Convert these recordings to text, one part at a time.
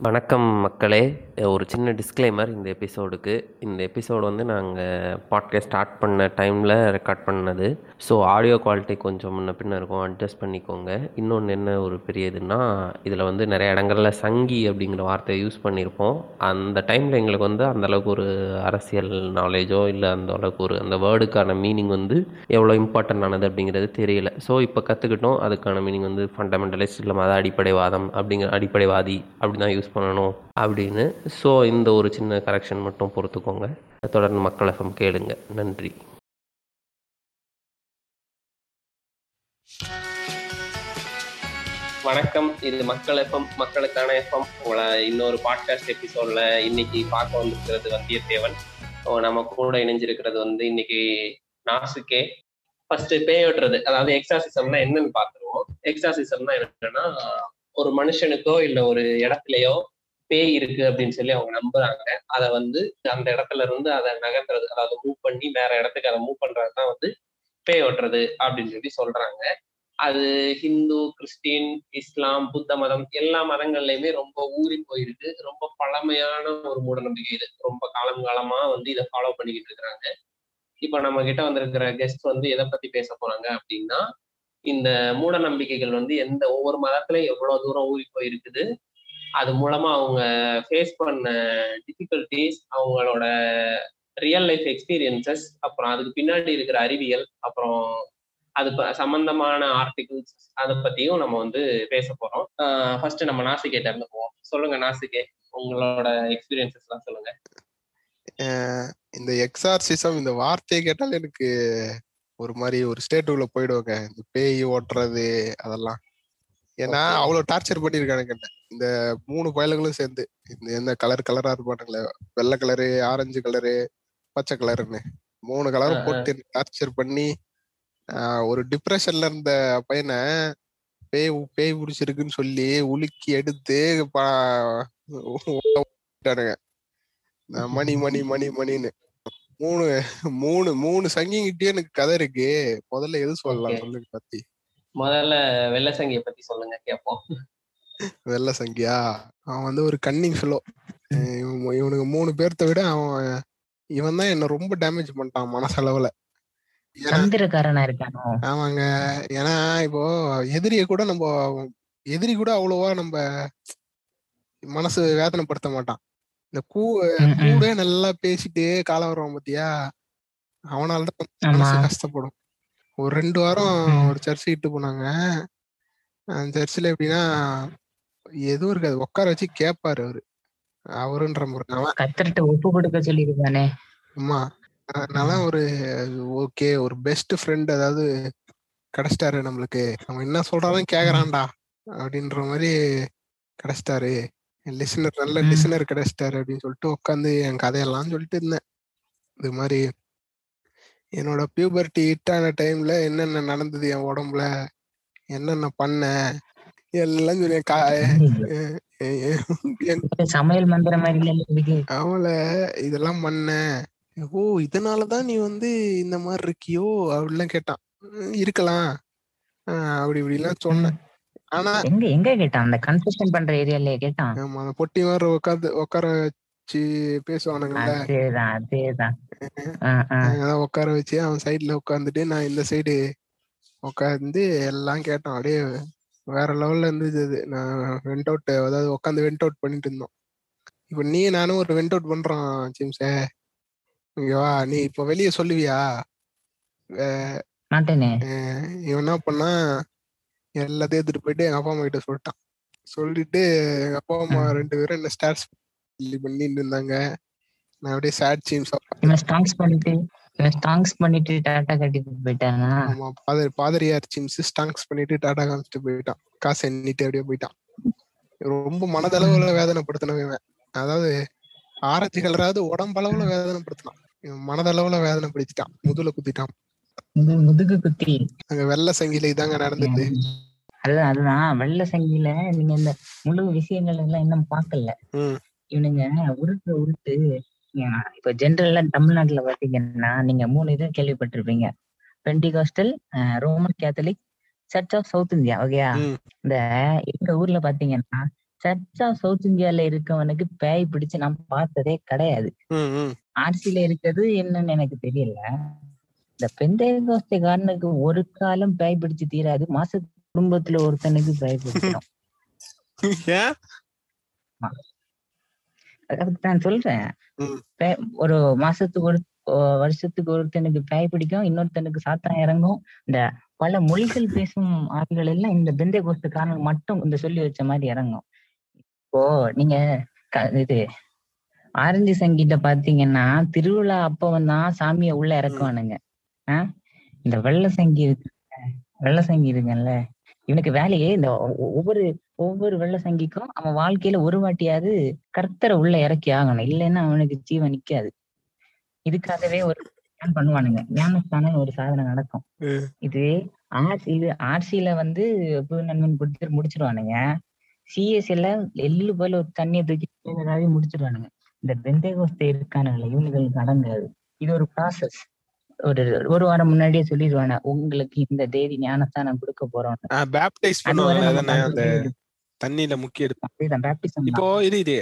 வணக்கம் மக்களே! ஒரு சின்ன டிஸ்க்ளைமர் இந்த எபிசோடுக்கு. இந்த எபிசோடு வந்து நாங்கள் பாட்காஸ்ட் ஸ்டார்ட் பண்ண டைமில் ரெக்கார்ட் பண்ணது. ஸோ ஆடியோ குவாலிட்டி கொஞ்சம் முன்ன பின்ன இருக்கும். அட்ஜஸ்ட் பண்ணிக்கோங்க. இன்னொன்று என்ன ஒரு பெரிய இதுன்னா, இதில் வந்து நிறைய இடங்கள்ல சங்கி அப்படிங்கிற வார்த்தையை யூஸ் பண்ணியிருப்போம். அந்த டைமில் எங்களுக்கு வந்து அந்த அளவுக்கு ஒரு அரசியல் நாலேஜோ, இல்லை அந்த அளவுக்கு ஒரு அந்த வேர்டுக்கான மீனிங் வந்து எவ்வளோ இம்பார்ட்டன்ட் ஆனது அப்படிங்கிறது தெரியல. ஸோ இப்போ கற்றுக்கிட்டோம் அதுக்கான மீனிங் வந்து ஃபண்டமெண்டலிஸ்ட் இல்ல மத அடிப்படைவாதம் அப்படிங்கிற அடிப்படைவாதி அப்படி தான் யூஸ் பண்ணணும் அப்படின்னு. ஸோ இந்த ஒரு சின்ன கரெக்ஷன் மட்டும் பொறுத்துக்கோங்க. தொடர்ந்து மக்கள் எஃப்எம் கேளுங்க. நன்றி. வணக்கம். இது மக்கள் எஃப்எம், மக்களுக்கான எஃப்எம். உங்கள இன்னொரு பாட்காஸ்ட் எபிசோட்ல இன்னைக்கு பார்க்க வந்திருக்கிறது வந்தியத்தேவன். நம்ம கூட இணைஞ்சிருக்கிறது வந்து இன்னைக்கு நாசுக்கே ஃபர்ஸ்ட் பேய் ஓட்டுறது அதாவது எக்ஸாசிசம்னா என்னன்னு பாத்துருவோம் எக்ஸாசிசம்னா என்னன்னா, ஒரு மனுஷனுக்கோ இல்ல ஒரு இடத்துலயோ பேய் இருக்கு அப்படின்னு சொல்லி அவங்க நம்புறாங்க. அதை வந்து அந்த இடத்துல இருந்து அதை நகர்த்துறது. அதாவது மூவ் பண்ணி வேற இடத்துக்கு அதை மூவ் பண்றது தான் வந்து பேய் ஓட்டுறது அப்படின்னு சொல்லி சொல்றாங்க. அது ஹிந்து, கிறிஸ்டின், இஸ்லாம், புத்த மதம் எல்லா மதங்கள்லயுமே ரொம்ப ஊறி போயிருக்கு. ரொம்ப பழமையான ஒரு மூடநம்பிக்கை இது. ரொம்ப காலம் காலமா வந்து இதை ஃபாலோ பண்ணிக்கிட்டு இருக்கிறாங்க. இப்ப நம்ம கிட்ட வந்திருக்கிற கெஸ்ட் வந்து எதை பத்தி பேச போறாங்க அப்படின்னா, இந்த மூட நம்பிக்கைகள் வந்து எந்த ஒவ்வொரு மதத்துல எவ்வளவு தூரம் ஊறி போயிருக்குது. அது மூலமா அவங்க ஃபேஸ் பண்ண டிஃபிகல்டிஸ் அவங்களோட ரியல் லைஃப் எக்ஸ்பீரியன்ஸஸ், அப்புறம் அதுக்கு பின்னாடி இருக்கிற அறிவியல், அப்புறம் அது ப சம்பந்தமான ஆர்டிகிள்ஸ் அதை பத்தியும் நம்ம வந்து பேச போறோம். ஃபர்ஸ்ட் நம்ம நாசிகேட்ட இருந்து போவோம். சொல்லுங்க நாசிகே. உங்களோட எக்ஸ்பீரியன்ஸஸ்லாம் சொல்லுங்க. இந்த எக்ஸார்சிசம் இந்த வார்த்தையை கேட்டால் எனக்கு ஒரு மாரி ஒரு ஸ்டேட்டுக்குள்ள போயிடுவேங்க. இந்த பேய் ஓட்டுறது அதெல்லாம். ஏன்னா. அவ்ளோ டார்ச்சர் பண்ணியிருக்கானுங்க என்ன. இந்த 3 பயலுங்களும் சேர்ந்து. இந்த எந்த கலர் கலரா இருப்பானுங்களே. வெள்ள கலரு, ஆரஞ்சு கலரு, பச்சை கலருன்னு. 3 அ, கலரும். போட்டு டார்ச்சர் பண்ணி, ஒரு டிப்ரஷன்ல இருந்த பையன பேய் பேய் புடிச்சிருக்குன்னு சொல்லி உலுக்கி எடுத்து மணி மணி மணி மணின்னு. 3 3 3 சங்கிங்கிட்டயே எனக்கு கதை இருக்கு. முதல்ல எது. சொல்லலாம் சொல்லுங்க பத்தி? முதல்ல வெள்ள சங்கிய பத்தி சொல்லுங்க கேட்போம். வெள்ள சங்கியா? அவன் வந்து ஒரு கன்னிங் ஃபெல்லோ. அ இவன் இவனுங்க 3 பேர்த்த விட அவன் இவன் தான் என்ன ரொம்ப டேமேஜ் பண்ணிட்டான் மனசளவுல. இருக்கானோ? ஆமாங்க. ஏன்னா இப்போ எதிரிய கூட நம்ப எதிரி கூட அவ்வளவா நம்ப மனசு வேதனைப்படுத்த மாட்டான். இந்த கூ. கூட நல்லா பேசிட்டு காலம் வருவான் பாத்தியா? அவனால தான் ஆமா. மனசு கஷ்டப்படும். ஒரு 2 வாரம். ஒரு சர்ச்சுக்கு இட்டு போனாங்க. அந்த சர்ச்சுல எப்படின்னா, எதுவும் இருக்காது. உட்கார வச்சு கேட்பாரு அவரு. அவருன்ற முறை அவன் கர்த்தர்ட்ட ஒப்பு கொடுக்க சொல்லியிருக்கானே. ஆமா. அதனால. ஒரு ஓகே ஒரு பெஸ்ட் ஃப்ரெண்ட் அதாவது கிடைச்சிட்டாரு நம்மளுக்கு. அவன் என்ன சொல்றாலும் ம். கேட்கறான்டா. அப்படின்ற மாரி கிடைச்சிட்டாரு. லிசனர் நல்ல. லிசனர் கிடைச்சிட்டாரு அப்படின்னு சொல்லிட்டு உட்காந்து என் கதையெல்லாம் சொல்லிட்டு இருந்தேன். இது மாரி என்னோட பியூபர்ட்டி ஹிட் ஆன டைம்ல என்னென்ன நடந்தது என் உடம்புல, என்னென்ன பண்ணேன், எல்லாம் என் சமையல் மந்திரம் மாரில இருக்கு. அவள இதெல்லாம் பண்ணேன். ஓ! இதனால தான் நீ வந்து இந்த மாரி இருக்கியோ? அப்படிலாம் கேட்டான். இருக்கலாம். அப்படி இப்படிலாம். சொன்னேன். ஆனா எங்க எங்க கேட்டான்? அந்த கன்ஃபெஷன் பண்ற ஏரியாலயா கேட்டான்? ஆமா. அந்த பொட்டி மாரி உட்காந்து உட்கார வச்சு பேசுவானுங்கல்ல. அதேதான், அதேதான். அ, அ. அங்கதான் உட்கார வச்சு அவன் சைடுல உட்காந்துட்டு நான் இந்த சைடு உட்காந்து எல்லாம் கேட்டோம். அப்படியே வேற லெவல்ல இருந்துச்சு அது. நான் வென்ட் அவுட் அதாவது உட்காந்து வென்ட் அவுட் பண்ணிட்டு இருந்தோம். இப்ப நீயும் நானும் ஒரு வென்ட் அவுட் பண்றோம் ஜேம்ஸே. இங்க வா. நீ இப்ப வெளிய சொல்லுவியா? மாட்டேனே. இவன் என்ன பண்ணான், எல்லாத்தையும் எடுத்துட்டு போயிட்டு எங்க அப்பா அம்மா கிட்ட சொல்லிட்டான். சொல்லிட்டு எங்க அப்பா அம்மா. 2 பேரும் என்ன ஸ்டார்ஸ் பண்ணிட்டு இருந்தாங்க. நான் அப்படியே சேட் இவன் ஸ்டாங்ஸ் பண்ணிட்டு ஸ்டாங்ஸ் பண்ணிட்டு டாட்டா காட்டிட்டு போயிட்டானா? ஆமா. பாதிரி பாதிரியார் ஜேம்ஸ் ஸ்டாங்க்ஸ் பண்ணிட்டு டாடா காமிச்சிட்டு போயிட்டான். காச எண்ணிட்டு அப்படியே போயிட்டான். ரொம்ப. மனதளவுல வேதனைப்படுத்தினவன் இவன். அதாவது ஆரஞ்சு கலராவது உடம்பளவுல வேதனைப்படுத்தினான். இவன் மனதளவுல வேதனைப்படுத்திட்டான். முதுகுல குத்திட்டான். முது முதுகு குத்தி. அங்க வெள்ள சங்கில இதாங்க நடந்தது. அதுதான் அதுதான். வெள்ள சங்கில நீங்க இந்த முழு விஷயங்கள் எல்லாம் இன்னும் பார்க்கல. ம். இவனுங்க உருட்டு உருட்டு இப்ப ஜெனரலா தமிழ்நாட்டுல பாத்தீங்கன்னா, நீங்க 3 இது கேள்விப்பட்டிருப்பீங்க. Pentecostal, uh Roman Catholic, church of South India. ஓகேயா? இந்த எங்க ஊர்ல பாத்தீங்கன்னா, சர்ச் ஆஃப் சவுத் இந்தியால இருக்கவனுக்கு பேய் பிடிச்சு நான் பார்த்ததே கிடையாது. ஆர்சியில இருக்கிறது என்னன்னு எனக்கு தெரியல இந்த பெந்தேகோஸ்தக்காரனுக்கு ஒரு காலம் பேய் பிடிச்சு தீராது மாச குடும்பத்துல ஒருத்தனுக்கு பேய் பிடிச்சிடும் ஏன்? அதுக்கு நான் சொல்றேன். ஒரு மாசத்துக்கு ஒரு வருஷத்துக்கு ஒருத்தனுக்கு பேய் பிடிக்கும் இன்னொருத்தனுக்கு சாத்தான் இறங்கும். இந்த பல மொழிகள் பேசும் ஆட்கள் எல்லாம் இந்த பெந்தை கோஸ்துக்காரனுக்கு மட்டும் இந்த சொல்லி வச்ச மாதிரி இறங்கும். இப்போ நீங்க இது ஆரஞ்சு சங்கீத பாத்தீங்கன்னா திருவிழா அப்பவன் தான் சாமியை உள்ள இறக்குவானுங்க. ஆஹ் இந்த வெள்ளை சங்கி இருக்கு வெள்ளை சங்கி இருக்குல்ல இவனுக்கு வேலையே இந்த ஒவ்வொரு ஒவ்வொரு வெள்ளை சங்கிக்கும் அவன் வாழ்க்கையில ஒரு வாட்டியாவது கர்த்தரை உள்ள இறக்கி ஆகணும். இல்லைன்னா அவனுக்கு ஜீவன் நிக்காது. இதுக்காகவே ஒரு பண்ணுவானுங்க. ஞானஸ்தானம் ஒரு சாதனை நடக்கும். இது ஆர்ட்ஸ் இது ஆர்சியில வந்து புது நண்பன் கொடுத்து முடிச்சிருவானுங்க. சிஎஸ்சில எள்ளு போல ஒரு தண்ணியை தூக்கி முடிச்சிருவானுங்க. இந்த பெந்தேகோஸ்தே இருக்கானுங்களே இவனுங்களுக்கு அடங்காது இது ஒரு ப்ராசஸ் ஒரு ஒரு வாரம் முன்னாடியே சொல்லிடுவானே உங்களுக்கு இந்த தேதி ஞானஸ்தானம் கொடுக்க போறோம் பேப்டைஸ் பண்ணுவாங்க தண்ணியில முக்கிய பேப்டிசம் இப்போ இது இது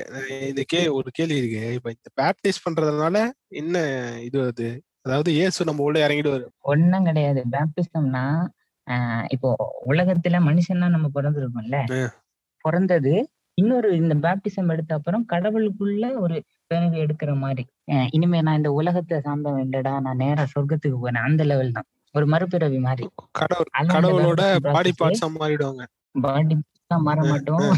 இது கே ஒரு கேள்வி இருக்கு. இப்ப இந்த பேப்டைஸ் பண்றதுனால என்ன இது அது அதாவது இயேசு நம்ம உள்ள இறங்கிடுவாரு ஒண்ணும் கிடையாது. பேப்டிசம்னா இப்போ உலகத்துல மனுஷன்னா நம்ம பிறந்திருக்கோம்ல. பிறந்தது இன்னொரு இந்த பேப்டிசம் எடுத்த அப்புறம் கடவுளுக்குள்ள ஒரு பிறகு எடுக்கிற மாதிரி. இனிமே நான் இந்த உலகத்தை சார்ந்தவன் இல்லடா நான் நேரா சொர்க்கத்துக்கு போறேன் அந்த லெவல் தான். ஒரு மறுபிறவி மாதிரி. கடவுளோட பாடி. பார்ட்ஸா மாறிடுவாங்க. பாடி மாற மாட்டோம்.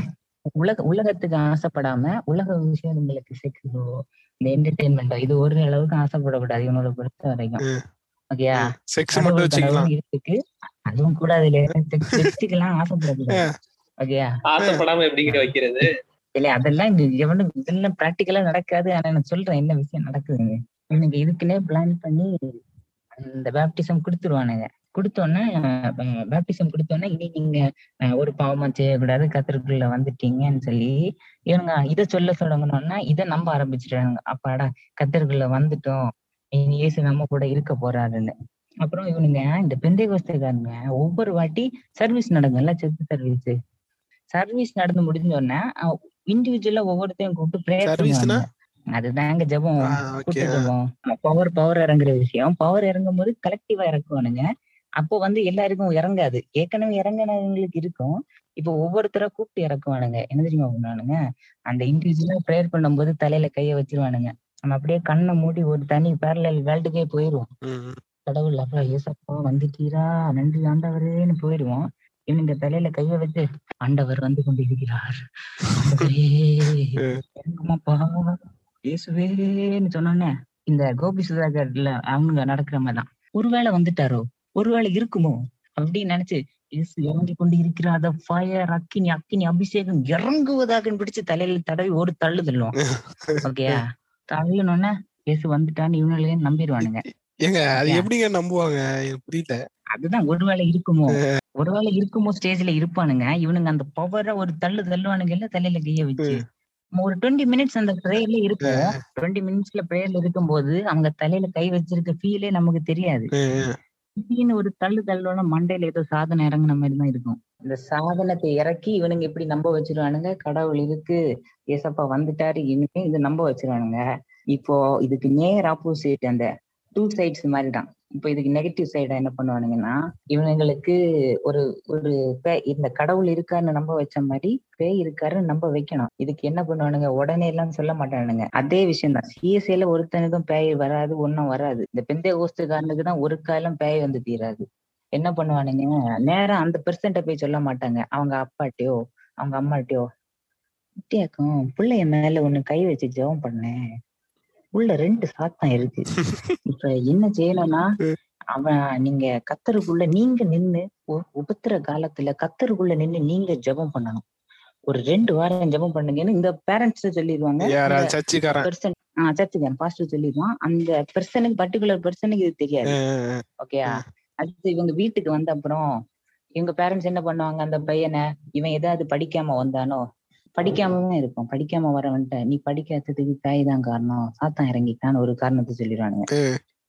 உலக உலகத்துக்கு ஆசைப்படாம உலக விஷயங்களுக்கு செக்ஸோ இந்த என்டர்டைன்மெண்டோ இது ஒரு அளவுக்கு ஆசைப்படக்கூடாது இவனோட பொறுத்த வரைக்கும். ஓகேயா? செக்ஸ் மட்டும் வச்சுக்கலாம். இருக்கு அதுவும் கூட அதுல செக்ஸுக்கெல்லாம் ஆசைப்படக்கூடாது. ஓகேயா? ஆசைப்படாம எப்படிங்க வைக்கிறது? இல்ல அதெல்லாம் இங்க எவனுக்கு இதெல்லாம் பிராக்டிக்கலா நடக்காது. ஆனா நான் சொல்றேன் என்ன விஷயம் நடக்குதுங்க இவனுங்க இதுக்குன்னே பிளான் பண்ணி அந்த பேப்டிசம் கொடுத்துருவானுங்க. கொடுத்தோன்னே பேப்டிசம் கொடுத்தோன்னே இனி நீங்க ஒரு பாவமா செய்யக்கூடாது கத்திரக்குள்ள வந்துட்டீங்கன்னு சொல்லி இவனுங்க இதை சொல்ல தொடங்கணும்னா இதை நம்ப ஆரம்பிச்சிட்டாங்க அப்பாடா கத்திரக்குள்ள வந்துட்டோம். இனி இயேசு நம்ம கூட இருக்க போறாருன்னு. அப்புறம் இவனுங்க இந்த பெந்தை கோஸ்தக்காரங்க ஒவ்வொரு வாட்டி சர்வீஸ் நடக்கும்ல செத்து சர்வீஸ் சர்வீஸ் நடந்து முடிஞ்சோடனே இண்டிவிஜுவலா ஒவ்வொருத்தையும் கூப்பிட்டு ப்ரேயர்? பண்ணுவாங்க. அதுதாங்க ஜெபம். கூட்டு ஜெபம். பவர் பவர் இறங்குற விஷயம். பவர் இறங்கும் போது கலெக்டிவா இறக்குவானுங்க. அப்போ வந்து எல்லாருக்கும் இறங்காது. ஏற்கனவே இறங்கினவங்களுக்கு இருக்கும். இப்போ ஒவ்வொருத்தரா கூப்பிட்டு இறக்குவானுங்க. என்ன தெரியுமா பண்ணுவானுங்க? அந்த இண்டிவிஜுவலா ப்ரேயர் பண்ணும்போது தலையில கைய வச்சிருவானுங்க. நம்ம அப்படியே கண்ணை மூடி ஒரு தனி பேரலல் வேர்ல்டுக்கே போயிருவோம். கடவுள் அப்பா ஏசப்பா வந்துட்டீரா? நன்றி ஆண்டவரேன்னு போயிடுவோம் இவனுங்க தலையில கைய வச்சு ஆண்டவர் வந்து கொண்டிருக்கிறார். இயேசுவேன்னு சொன்னோன்னே இந்த கோபி சுதாகர்ல அவங்க நடக்கிற மாதிரிதான். ஒருவேளை வந்துட்டாரோ? ஒருவேளை இருக்குமோ? அப்படின்னு நினைச்சு இயேசு இறங்கி கொண்டு இருக்கிற அத ஃபயர் அக்கினி அக்கினி அபிஷேகம் இறங்குவதாக பிடிச்சு தலையில தடவி ஒரு தள்ளு தள்ளுவோம் ஓகேயா? தள்ளுனோன்னே இயேசு வந்துட்டான்னு இவங்களே நம்பிடுவானுங்க. ஏங்க அது. எப்படிங்க நம்புவாங்க? புரியல. அதுதான் ஒருவேளை இருக்குமோ? ஒருவேளை இருக்குமோ ஸ்டேஜ்ல இருப்பானுங்க. இவனுங்க அந்த பவரை ஒரு தள்ளு தள்ளுவானுங்க இல்ல தலையில கைய வச்சு. ஒரு டுவெண்ட்டி மினிட்ஸ் அந்த ப்ரேயர்ல இருப்போம் டுவெண்ட்டி மினிட்ஸ்ல ப்ரேயர்ல இருக்கும்போது அவங்க தலையில கை வச்சிருக்க ஃபீலே நமக்கு தெரியாது. திடீர்னு ஒரு தள்ளு தள்ளோட மண்டையில ஏதோ சாதனை இறங்குன மாதிரி தான் இருக்கும். இந்த சாதனத்தை இறக்கி இவனுங்க இப்படி நம்ப வச்சிருவானுங்க? கடவுள் இருக்கு. ஏசப்பா வந்துட்டாரு. இனிமே இது நம்ப வச்சிருவானுங்க. இப்போ இதுக்கு நேர் ஆப்போசிட் அந்த டூ சைட்ஸ் மாதிரி தான். இப்போ இதுக்கு நெகட்டிவ் சைடா என்ன பண்ணுவானுங்கன்னா இவனுங்களுக்கு ஒரு ஒரு பேய் இந்த கடவுள் இருக்காருன்னு நம்ப வச்ச மாதிரி பேய் இருக்காருன்னு நம்ப வைக்கணும். இதுக்கு என்ன பண்ணுவானுங்க? உடனே எல்லாம் சொல்ல மாட்டானுங்க. அதே விஷயம் தான் சிஎஸ்ஏல ஒருத்தனுக்கும் பேய் வராது ஒன்னும் வராது. இந்த பெந்தே கோஸ்துக்காரனுக்கு தான் ஒரு காலம் பேய் வந்து தீராது. என்ன பண்ணுவானுங்க? நேரம் அந்த பெர்சன்ட்ட போய் சொல்ல மாட்டாங்க. அவங்க அப்பாட்டியோ அவங்க அம்மாட்டியோ குட்டியாக்கும் பிள்ளைய மேல ஒண்ணு கை வச்சு ஜெபம் பண்ணேன் உள்ள ரெண்டு சாத்தம் இருக்கு. இப்ப என்ன செய்யணும்னா அவன் நீங்க கத்தருக்குள்ள நீங்க நின்னு உபத்திர காலத்துல கத்தருக்குள்ள நின்னு நீங்க ஜெபம் பண்ணணும். ஒரு ரெண்டு வாரம் ஜெபம் பண்ணுங்கன்னு இந்த பேரண்ட்ஸ் சொல்லிடுவாங்க சர்ச்சுக்காரன். பாஸ்டர் சொல்லிடுவான் அந்த பெர்சனுக்கு பர்டிகுலர் பெர்சனுக்கு இது தெரியாது. ஓகேயா அடுத்து இவங்க வீட்டுக்கு வந்த அப்புறம் இவங்க பேரண்ட்ஸ் என்ன பண்ணுவாங்க? அந்த பையனை இவன் ஏதாவது படிக்காம வந்தானோ? படிக்காம தான் இருக்கும் படிக்காம வரவன்ட்ட நீ படிக்காததுக்கு தாய் தான் காரணம். சாத்தான் இறங்கிட்டான்னு ஒரு காரணத்தை சொல்லிடுவானுங்க.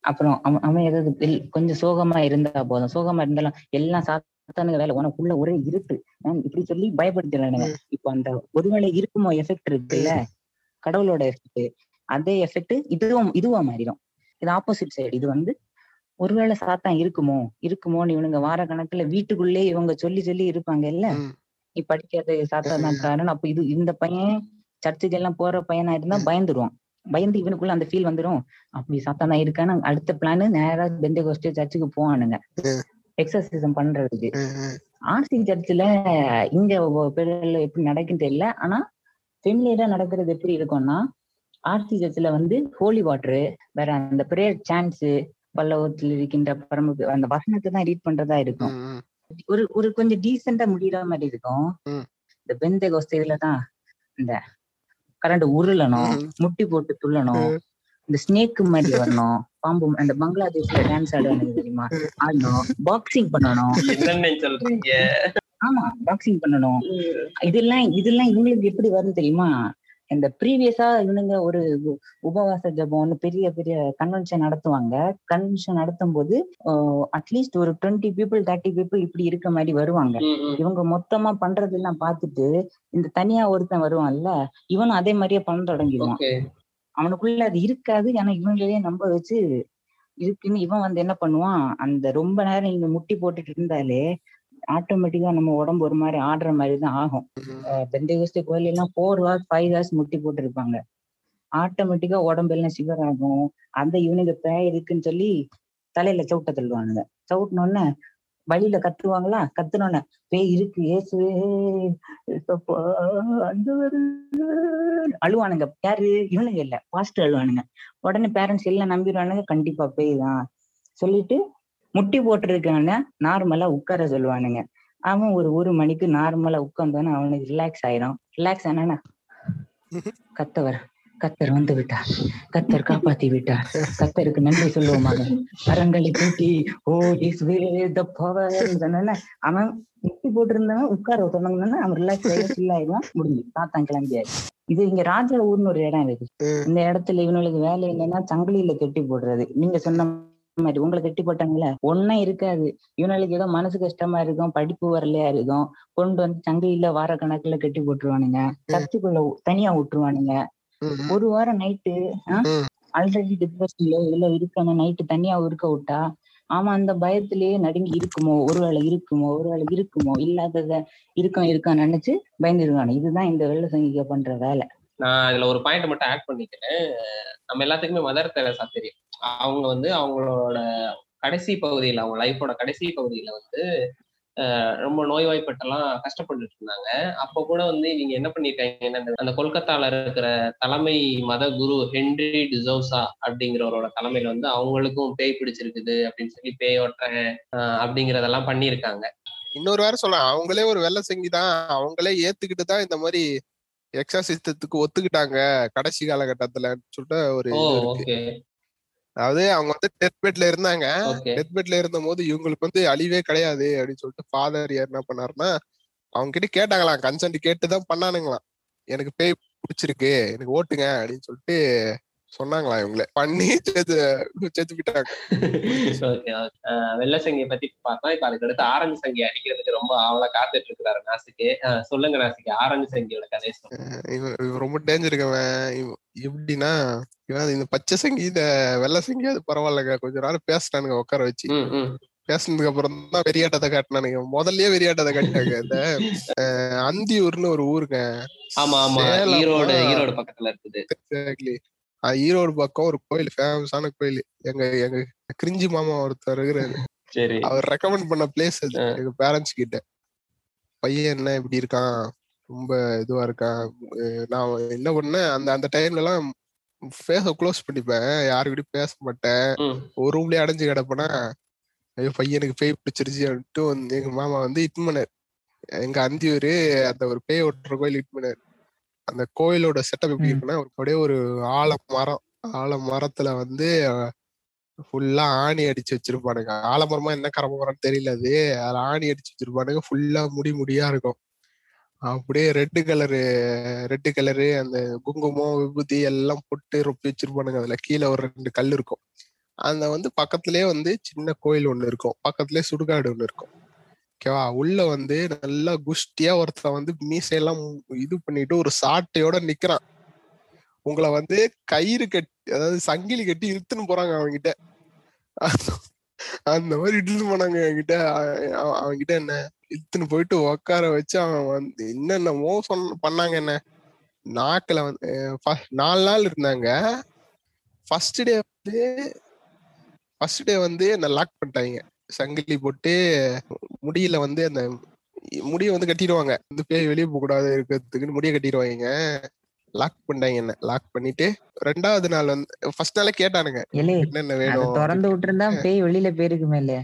அப்புறம் அவன் அவன் ஏதாவது கொஞ்சம் சோகமா இருந்தா போதும். சோகமா இருந்தாலும் எல்லாம் சாத்தான் சாத்தானுங்க வேலை. உனக்குள்ள ஒரே இருட்டு. இப்படி சொல்லி பயப்படுத்துறானுங்க இப்ப அந்த ஒருவேளை இருக்குமோ எஃபெக்ட் இருக்குல்ல? கடவுளோட எஃபெக்ட் அதே எஃபெக்ட் இதுவும் இதுவா மாறிடும். இது ஆப்போசிட் சைடு இது வந்து ஒருவேளை சாத்தான் இருக்குமோ? இருக்குமோன்னு இவனுங்க வார கணக்குல வீட்டுக்குள்ளே இவங்க சொல்லி சொல்லி இருப்பாங்க இல்ல. நீ தான் காரணம் அப்ப இது இந்த பையன் சர்ச்சுக்கு எல்லாம் போற பையனா இருந்தா பயந்துருவான். பயந்து இவனுக்குள்ள அந்த ஃபீல் வந்துரும். அப்படி சாத்தான் தான் இருக்கான்னு அடுத்த பிளான் நேரா பெந்த கோஸ்ட் சர்ச்சுக்கு போவானுங்க. எக்ஸசைசம் பண்றதுக்கு. ஆர்சி சர்ச்சில் இங்க பேர்ல எப்படி நடக்குன்னு தெரியல. ஆனா ஃபெமிலியரா நடக்கிறது எப்படி இருக்கும்னா ஆர்சி சர்ச்சில் வந்து ஹோலி வாட்டரு வேற அந்த பிரேயர் சான்ஸ் பல்லவத்தில் இருக்கின்ற பரம அந்த வசனத்தை தான் ரீட் பண்றதா இருக்கும். ஒரு ஒரு கொஞ்சம் டீசெண்டா முடிகிற மாதிரி இருக்கும். இந்த பெந்த கோஸ்தையில தான் இந்த கரண்ட் உருளணும். முட்டி போட்டு துள்ளணும் இந்த ஸ்னேக் மாதிரி வரணும் பாம்பு அந்த பங்களாதேஷ்ல டான்ஸ் ஆடுவாங்க தெரியுமா? ஆடணும் பாக்ஸிங் பண்ணணும். ஆமா பாக்ஸிங் பண்ணணும். இதெல்லாம் இதெல்லாம் இவங்களுக்கு எப்படி வரும் தெரியுமா? இந்த ப்ரீவியஸா இவனுங்க ஒரு உபவாச ஜபம்னு பெரிய பெரிய கன்வென்ஷன் நடத்துவாங்க. கன்வென்ஷன் நடத்தும் போது அட்லீஸ்ட் ஒரு டுவெண்ட்டி பீப்புள் தேர்ட்டி பீப்புள் இப்படி இருக்க மாதிரி வருவாங்க. இவங்க மொத்தமா பண்றதெல்லாம் பார்த்துட்டு இந்த தனியா ஒருத்தன் வருவான்ல இவனும் அதே மாதிரியே பண்ண தொடங்கிடுவான். அவனுக்குள்ள அது இருக்காது. ஆனா இவங்களே நம்ப வச்சு இருக்குன்னு இவன் வந்து என்ன பண்ணுவான்? அந்த ரொம்ப நேரம் இங்க முட்டி போட்டுட்டு இருந்தாலே ஆட்டோமேட்டிக்கா நம்ம உடம்பு ஒரு மாதிரி ஆடுற மாதிரி தான் ஆகும் பெந்தேகோஸ்தே கோயில் எல்லாம் ஃபோர் ஹவர்ஸ் ஃபைவ் ஹவர்ஸ் முட்டி போட்டு இருப்பாங்க ஆட்டோமேட்டிக்கா உடம்பு எல்லாம் சிவர் ஆகும். அந்த இவனுக்கு பேய் இருக்குன்னு சொல்லி தலையில சவுட்ட தள்ளுவானுங்க. சவுட்டினோடனே வழியில கத்துவாங்களா? கத்துனோடனே பேய் இருக்கு ஏசுவே. அழுவானுங்க. யாரு? இவனுங்க இல்ல. பாஸ்டர் அழுவானுங்க. உடனே பேரண்ட்ஸ் எல்லாம் நம்பிடுவானுங்க. கண்டிப்பா பேய் தான் சொல்லிட்டு முட்டி போட்டிருக்கான நார்மலா உட்கார சொல்லுவானுங்க. அவன் ஒரு ஒரு மணிக்கு நார்மலா உட்கார்ந்தோன்னு அவனுக்கு ரிலாக்ஸ் ஆயிடும் ரிலாக்ஸ் ஆனா கத்தவர் கத்தர் வந்து விட்டார். கத்தர் காப்பாத்தி விட்டார். கத்தருக்கு நன்றி சொல்லுவோமாக கரங்களை கூட்டி ஓ இஸ் த பவர் அவன் முட்டி போட்டிருந்தவன் உட்கார சொன்னாங்கன்னா அவன் ரிலாக்ஸ் ஆகி ஃபுல் ஆயிடுவான். முடிஞ்சு தாத்தான் கிளம்பியாச்சு. இது இங்க ராஜா ஊர்னு ஒரு இடம் இருக்கு. இந்த இடத்துல இவனுக்கு வேலை இல்லைன்னா சங்கிலியில கட்டி போடுறது. நீங்க சொன்ன மாதிரி உங்களை கட்டி போட்டாங்கல்ல? ஒன்னும் இருக்காது. இவனுக்கு ஏதோ மனசு கஷ்டமா இருக்கும் படிப்பு வரலையா இருக்கும் கொண்டு வந்து சங்கிலியில வார கணக்குல கட்டி போட்டுருவானுங்க. சர்ச்சுக்குள்ள தனியா விட்டுருவானுங்க. ஒரு வாரம் நைட்டு. ஆல்ரெடி டிப்ரெஷன்ல இதுல இருக்கான நைட்டு தனியா இருக்க விட்டா ஆமா அந்த பயத்திலேயே நடுங்கி இருக்குமோ? ஒருவேளை இருக்குமோ? ஒருவேளை இருக்குமோ? இல்லாதத இருக்கான் இருக்கான்னு நினைச்சு பயந்துருவானு இதுதான் இந்த வெள்ள சங்கிக்க பண்ற வேலை. நான் அதுல ஒரு பாயிண்ட் மட்டும் ஆட் பண்ணிக்கிறேன். நம்ம எல்லாத்துக்குமே மதர் தெரசா தெரியும். அவங்க வந்து அவங்களோட கடைசி பகுதியில அவங்க லைஃபோட கடைசி பகுதியில வந்து ரொம்ப நோய்வாய்ப்பட்டெல்லாம் கஷ்டப்பட்டுட்டு இருந்தாங்க. அப்போ கூட வந்து நீங்க என்ன பண்ணிருக்காங்கன்னா அந்த- கொல்கத்தால இருக்கிற தலைமை மத குரு ஹென்ரி டிசோசா அப்படிங்கிறவரோட தலைமையில வந்து அவங்களுக்கும் பேய் பிடிச்சிருக்குது அப்படின்னு சொல்லி பேயோட்டுறேன் அஹ், அப்படிங்கிறதெல்லாம் பண்ணியிருக்காங்க இன்னொரு வாரம் சொல்லலாம். அவங்களே ஒரு வெள்ளை செங்கி தான். அவங்களே ஏத்துக்கிட்டு தான் இந்த மாதிரி எக்ஸாசிஸ்டத்துக்கு ஒத்துக்கிட்டாங்க. கடைசி காலகட்டத்துல சொல்லிட்டு ஒரு ஓ இது இருக்கு ஓகே அதாவது அவங்க வந்து டெத் பெட்ல இருந்தாங்க. டெத் பெட்ல இருந்த போது இவங்களுக்கு வந்து அழிவே கிடையாது அப்படின்னு சொல்லிட்டு ஃபாதர் என்ன பண்ணாருன்னா அவங்க கிட்ட கேட்டாங்களாம் கன்சென்ட் கேட்டு தான் பண்ணானுங்களாம். எனக்கு பேய் பிடிச்சிருக்கு எனக்கு ஓட்டுங்க அப்படின்னு சொல்லிட்டு சொன்னாங்களாம் இவங்களே. பண்ணி செத்து செத்து போயிட்டாங்க. ஓகே வெள்ளை சங்கியை பத்தி பார்த்தோம். இப்ப அதுக்கு அடுத்து ஆரஞ்சு சங்கி அடிக்கிறதுக்கு ரொம்ப ஆவலா காத்துட்டு இருக்கிறாரு நாசிக்கு சொல்லுங்க நாசிக்கு ஆரஞ்சு சங்கியோட அஹ் இவன் ரொம்ப டேஞ்சர் இருக்கவன். எப்படின்னா இந்த பச்சை சங்கி இந்த வெள்ளை சங்கி அது பரவாயில்லங்க. கொஞ்ச நாள் பேசினானுங்க உட்கார வச்சு. பேசினதுக்கு அப்புறம் தான் வெறியாட்டத்தை காட்டினானுங்க. முதல்லயே வெறியாட்டத்தை காட்டிட்டாங்க. இந்த அந்தியூர்னு ஒரு ஊருங்க. ஆமா ஆமா? ஈரோடு ஈரோடு பக்கத்துல இருக்குது. எக்ஸாக்ட்லி ஈரோடு பக்கம் ஒரு கோயில் ஃபேமஸான கோயில். எங்க எங்க கிரிஞ்சி மாமா ஒருத்தர் இருக்கிறாரு. அவர் ரெக்கமெண்ட் பண்ண பிளேஸ் அது. எங்க பேரண்ட்ஸ் கிட்ட. பையன் என்ன இப்படி இருக்கான்? ரொம்ப இதுவா இருக்கான் அஹ் நான் என்ன பண்ணேன் அந்த அந்த டைம்ல எல்லாம் ஃபேஸ க்ளோஸ் பண்ணிப்பேன். யாரு கூடயும் பேச மாட்டேன். ஒரு ரூம்லயே அடைஞ்சு கிடப்பேனா ஐயோ பையனுக்கு பேய் பிடிச்சிருச்சுட்டு வந்து எங்க மாமா வந்து பண்ணாரு. எங்க அந்தியூரு அந்த ஒரு பேய் ஓட்டுற கோயில் பண்ணாரு. அந்த கோயிலோட செட்டப் எப்படி. இருக்குன்னா ஒரு அப்படியே ஒரு ஆல மரம் ஆல மரத்துல வந்து ஃபுல்லா ஆணி அடிச்சு வச்சிருப்பானுங்க. ஆலமரமா என்ன கரம மரம்னு தெரியல அது. அதுல ஆணி அடிச்சு வச்சிருப்பானுங்க. ஃபுல்லா முடி முடியா இருக்கும். அப்படியே ரெட்டு கலரு ரெட்டு கலரு அந்த குங்குமம் விபூதி எல்லாம் போட்டு ரொப்பி வச்சிருப்பானுங்க. அதுல கீழே ஒரு ரெண்டு கல் இருக்கும். அந்த வந்து பக்கத்துலயே வந்து சின்ன கோயில் ஒண்ணு இருக்கும். பக்கத்துலயே சுடுகாடு ஒண்ணு இருக்கும். ஓகேவா உள்ள வந்து நல்லா குஷ்டியா ஒருத்தன் வந்து மீசையெல்லாம் இது பண்ணிட்டு ஒரு சாட்டையோட நிக்கிறான். உங்களை வந்து கயிறு கட்டி அதாவது சங்கிலி கட்டி இழுத்துன்னு போறாங்க அவன்கிட்ட. அந்த மாதிரி இழுத்து போனாங்க என்கிட்ட. அவன்கிட்ட என்ன இழுத்துன்னு போயிட்டு உட்கார வச்சு அவன் வந்து என்னென்னமோ சொன்ன பண்ணாங்க என்ன? நாக்குல வந்து நாலு நாள் இருந்தாங்க. ஃபர்ஸ்ட் டே வந்து ஃபர்ஸ்ட் டே வந்து என்ன லாக் பண்ணிட்டாங்க. சங்கிலி போட்டு முடியில வந்து அந்த முடியை வந்து கட்டிடுவாங்க. இந்த பேய் வெளியே போக கூடாது இருக்கிறதுக்குன்னு முடியை கட்டிடுவாங்க. லாக் பண்ணிட்டாங்க என்ன? லாக் பண்ணிட்டு ரெண்டாவது நாள் வந்து ஃபர்ஸ்ட் நாளே கேட்டானுங்க. என்னென்ன வேணும்? திறந்து விட்டுருந்தா பேய் வெளியில போயிருக்குமே இல்லையா?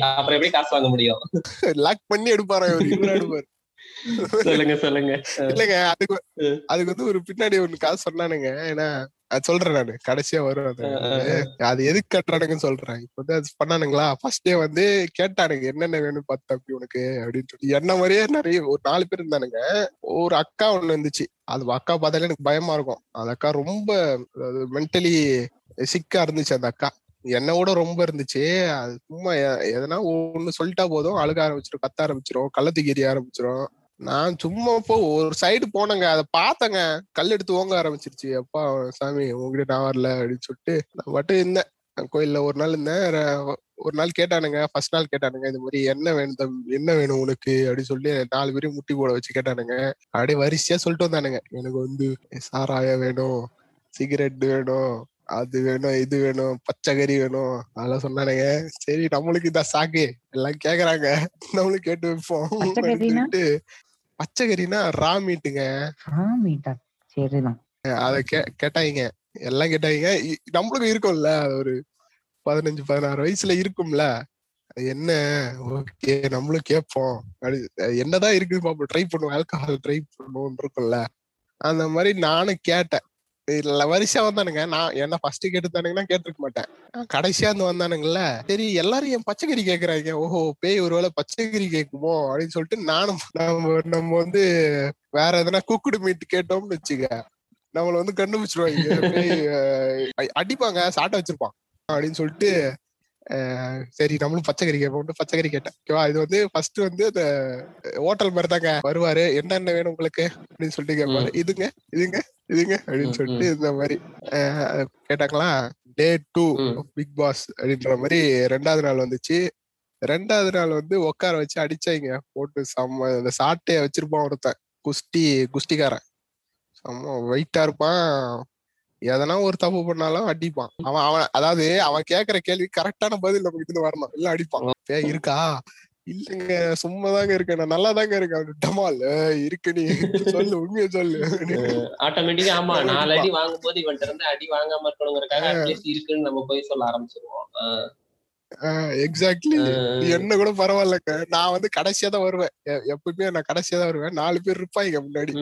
அப்புறம் எப்படி காசு வாங்க முடியும்? லாக் பண்ணி எடுப்பாரு எடுப்பாரு? சொல்லுங்க சொல்லுங்க. இல்லங்க அதுக்கு. அதுக்கு வந்து ஒரு பின்னாடி ஒண்ணு காசு சொன்னானுங்க. ஏன்னா அது சொல்றேன் நானு. கடைசியா வரும் அது. அது எதுக்கு கட்டுறானுங்கன்னு சொல்றேன். இப்ப வந்து அது பண்ணானுங்களா? ஃபர்ஸ்ட் டே வந்து கேட்டானுங்க என்னென்ன வேணும் பார்த்து அப்படி உனக்கு? அப்படின்னு சொல்லி. என்ன மாதிரியே நிறைய ஒரு நாலு பேர் இருந்தானுங்க. ஒரு அக்கா ஒண்ணு இருந்துச்சு. அது அக்கா பார்த்தாலே எனக்கு பயமா இருக்கும். அந்த அக்கா ரொம்ப மென்டலி சிக்கா இருந்துச்சு அந்த அக்கா. என்னோட ரொம்ப இருந்துச்சு. அது சும்மா எதனா ஒண்ணு சொல்லிட்டா போதும். அழுக ஆரம்பிச்சிடும் கத்த ஆரம்பிச்சிரும் கள்ளத்துக்கு எரிய ஆரம்பிச்சிரும். நான் சும்மா இப்போ ஒரு சைடு போனேங்க. அதை பார்த்தேங்க. கல் எடுத்து ஓங்க ஆரம்பிச்சிருச்சு. அப்பா சாமி உங்ககிட்ட நான் வரல அப்படின்னு சொல்லிட்டு நான் மட்டும் இருந்தேன். கோயில்ல ஒரு நாள் இருந்தேன். ஒரு நாள் கேட்டானுங்க. ஃபர்ஸ்ட் நாள் கேட்டானுங்க. இந்த மாதிரி என்ன வேணும் தம்பி என்ன வேணும் உனக்கு? அப்படின்னு சொல்லி நாலு பேரையும் முட்டி போட வச்சு கேட்டானுங்க. அப்படியே வரிசையா சொல்லிட்டு வந்தானுங்க. எனக்கு வந்து சாராயம் வேணும் சிகரெட் வேணும் அது வேணும் இது வேணும் பச்சைக்கறி வேணும். அதெல்லாம் சொன்னானுங்க. சரி நம்மளுக்கு இதான் சாக்கு. எல்லாம் கேக்குறாங்க. நம்மளும் கேட்டு வைப்போம் பச்சைக்கறினா? ரா மீட்டுங்க. ஆமிட்டா சரிதான். அத கே கேட்டாங்க எல்லாம் கேட்டாங்க நம்மளுக்கும் இருக்கும்ல அது ஒரு பதினஞ்சு பதினாறு வயசுல இருக்கும்ல. அது என்ன? ஓகே நம்மளும் கேட்போம். என்னதான் இருக்குது பாப்போம். ட்ரை பண்ணுவோம். ஆல்கஹால் ட்ரை பண்ணுவோம் இருக்கும்ல. அந்த மாதிரி நானும் கேட்டேன். இல்ல வரிசையா வந்தானுங்க. நான் என்ன ஃபர்ஸ்ட் கேட்டுதானுங்கன்னா கேட்டிருக்க மாட்டேன். கடைசியா வந்து வந்தானுங்கல்ல சரி எல்லாரும் என் பச்சைக்கறி கேக்குறாங்க? ஓஹோ பேய் ஒருவேளை பச்சைக்கறி கேக்குமோ? அப்படின்னு சொல்லிட்டு நானும் நம்ம நம்ம வந்து வேற எதனா குக்குடு மீட் கேட்டோம்னு வச்சுக்க நம்மள வந்து கண்டுபிடிச்சிருவாங்க. அடிப்பாங்க சாட்டை வச்சிருப்பான் அப்படின்னு சொல்லிட்டு சரி நம்மளும் பச்சைக்கறி கேட்போம் பச்சைக்கறி கேட்டேன். ஓகேவா இது வந்து ஃபர்ஸ்ட் வந்து அந்த ஹோட்டல் மாதிரி தாங்க வருவாரு என்னென்ன வேணும் உங்களுக்கு? அப்படின்னு சொல்லிட்டு கேட்பாரு இதுங்க இதுங்க? இதுங்க அப்படின்னு சொல்லிட்டு இந்த மாதிரி கேட்டாங்களா? டே டூ. பிக் பாஸ் அப்படின்ற மாதிரி ரெண்டாவது நாள் வந்துச்சு. ரெண்டாவது நாள் வந்து உட்கார வச்சு அடிச்சாங்க. போட்டு செம்ம இந்த சாட்டைய வச்சிருப்பான் ஒருத்தன். குஸ்தி குஸ்திக்காரன். செம்ம வெயிட்டா இருப்பான். எதனா ஒரு தப்பு பண்ணாலும் அடிப்பான். அவன் அவன் அதாவது அவன் கேக்குற கேள்வி கரெக்டான பதில் நமக்கு இருந்து வரணும் இல்ல அடிப்பான். இருக்கா? இல்லங்க சும்மாதாங்க இருக்கேன். நான் நல்லா தாங்க இருக்கேன் டமால் இருக்கு நீ. சொல்லு உண்மையை சொல்லு. ஆட்டோமேட்டிக்கா ஆமா நாலு. அடி வாங்கும்போது இவன்ட்ட இருந்து அடி வாங்காம இருக்கணுங்கிறதுக்காக அட்லீஸ்ட் இருக்குன்னு நம்ம போய் சொல்ல ஆரம்பிச்சிருவோம். எக்ஸாக்ட்லி என்ன கூட பரவாயில்லங்க. நான் வந்து கடைசியா தான் வருவேன். எப்பவுமே நான் கடைசியா தான் வருவேன். நாலு பேர் இருப்பாங்க முன்னாடி.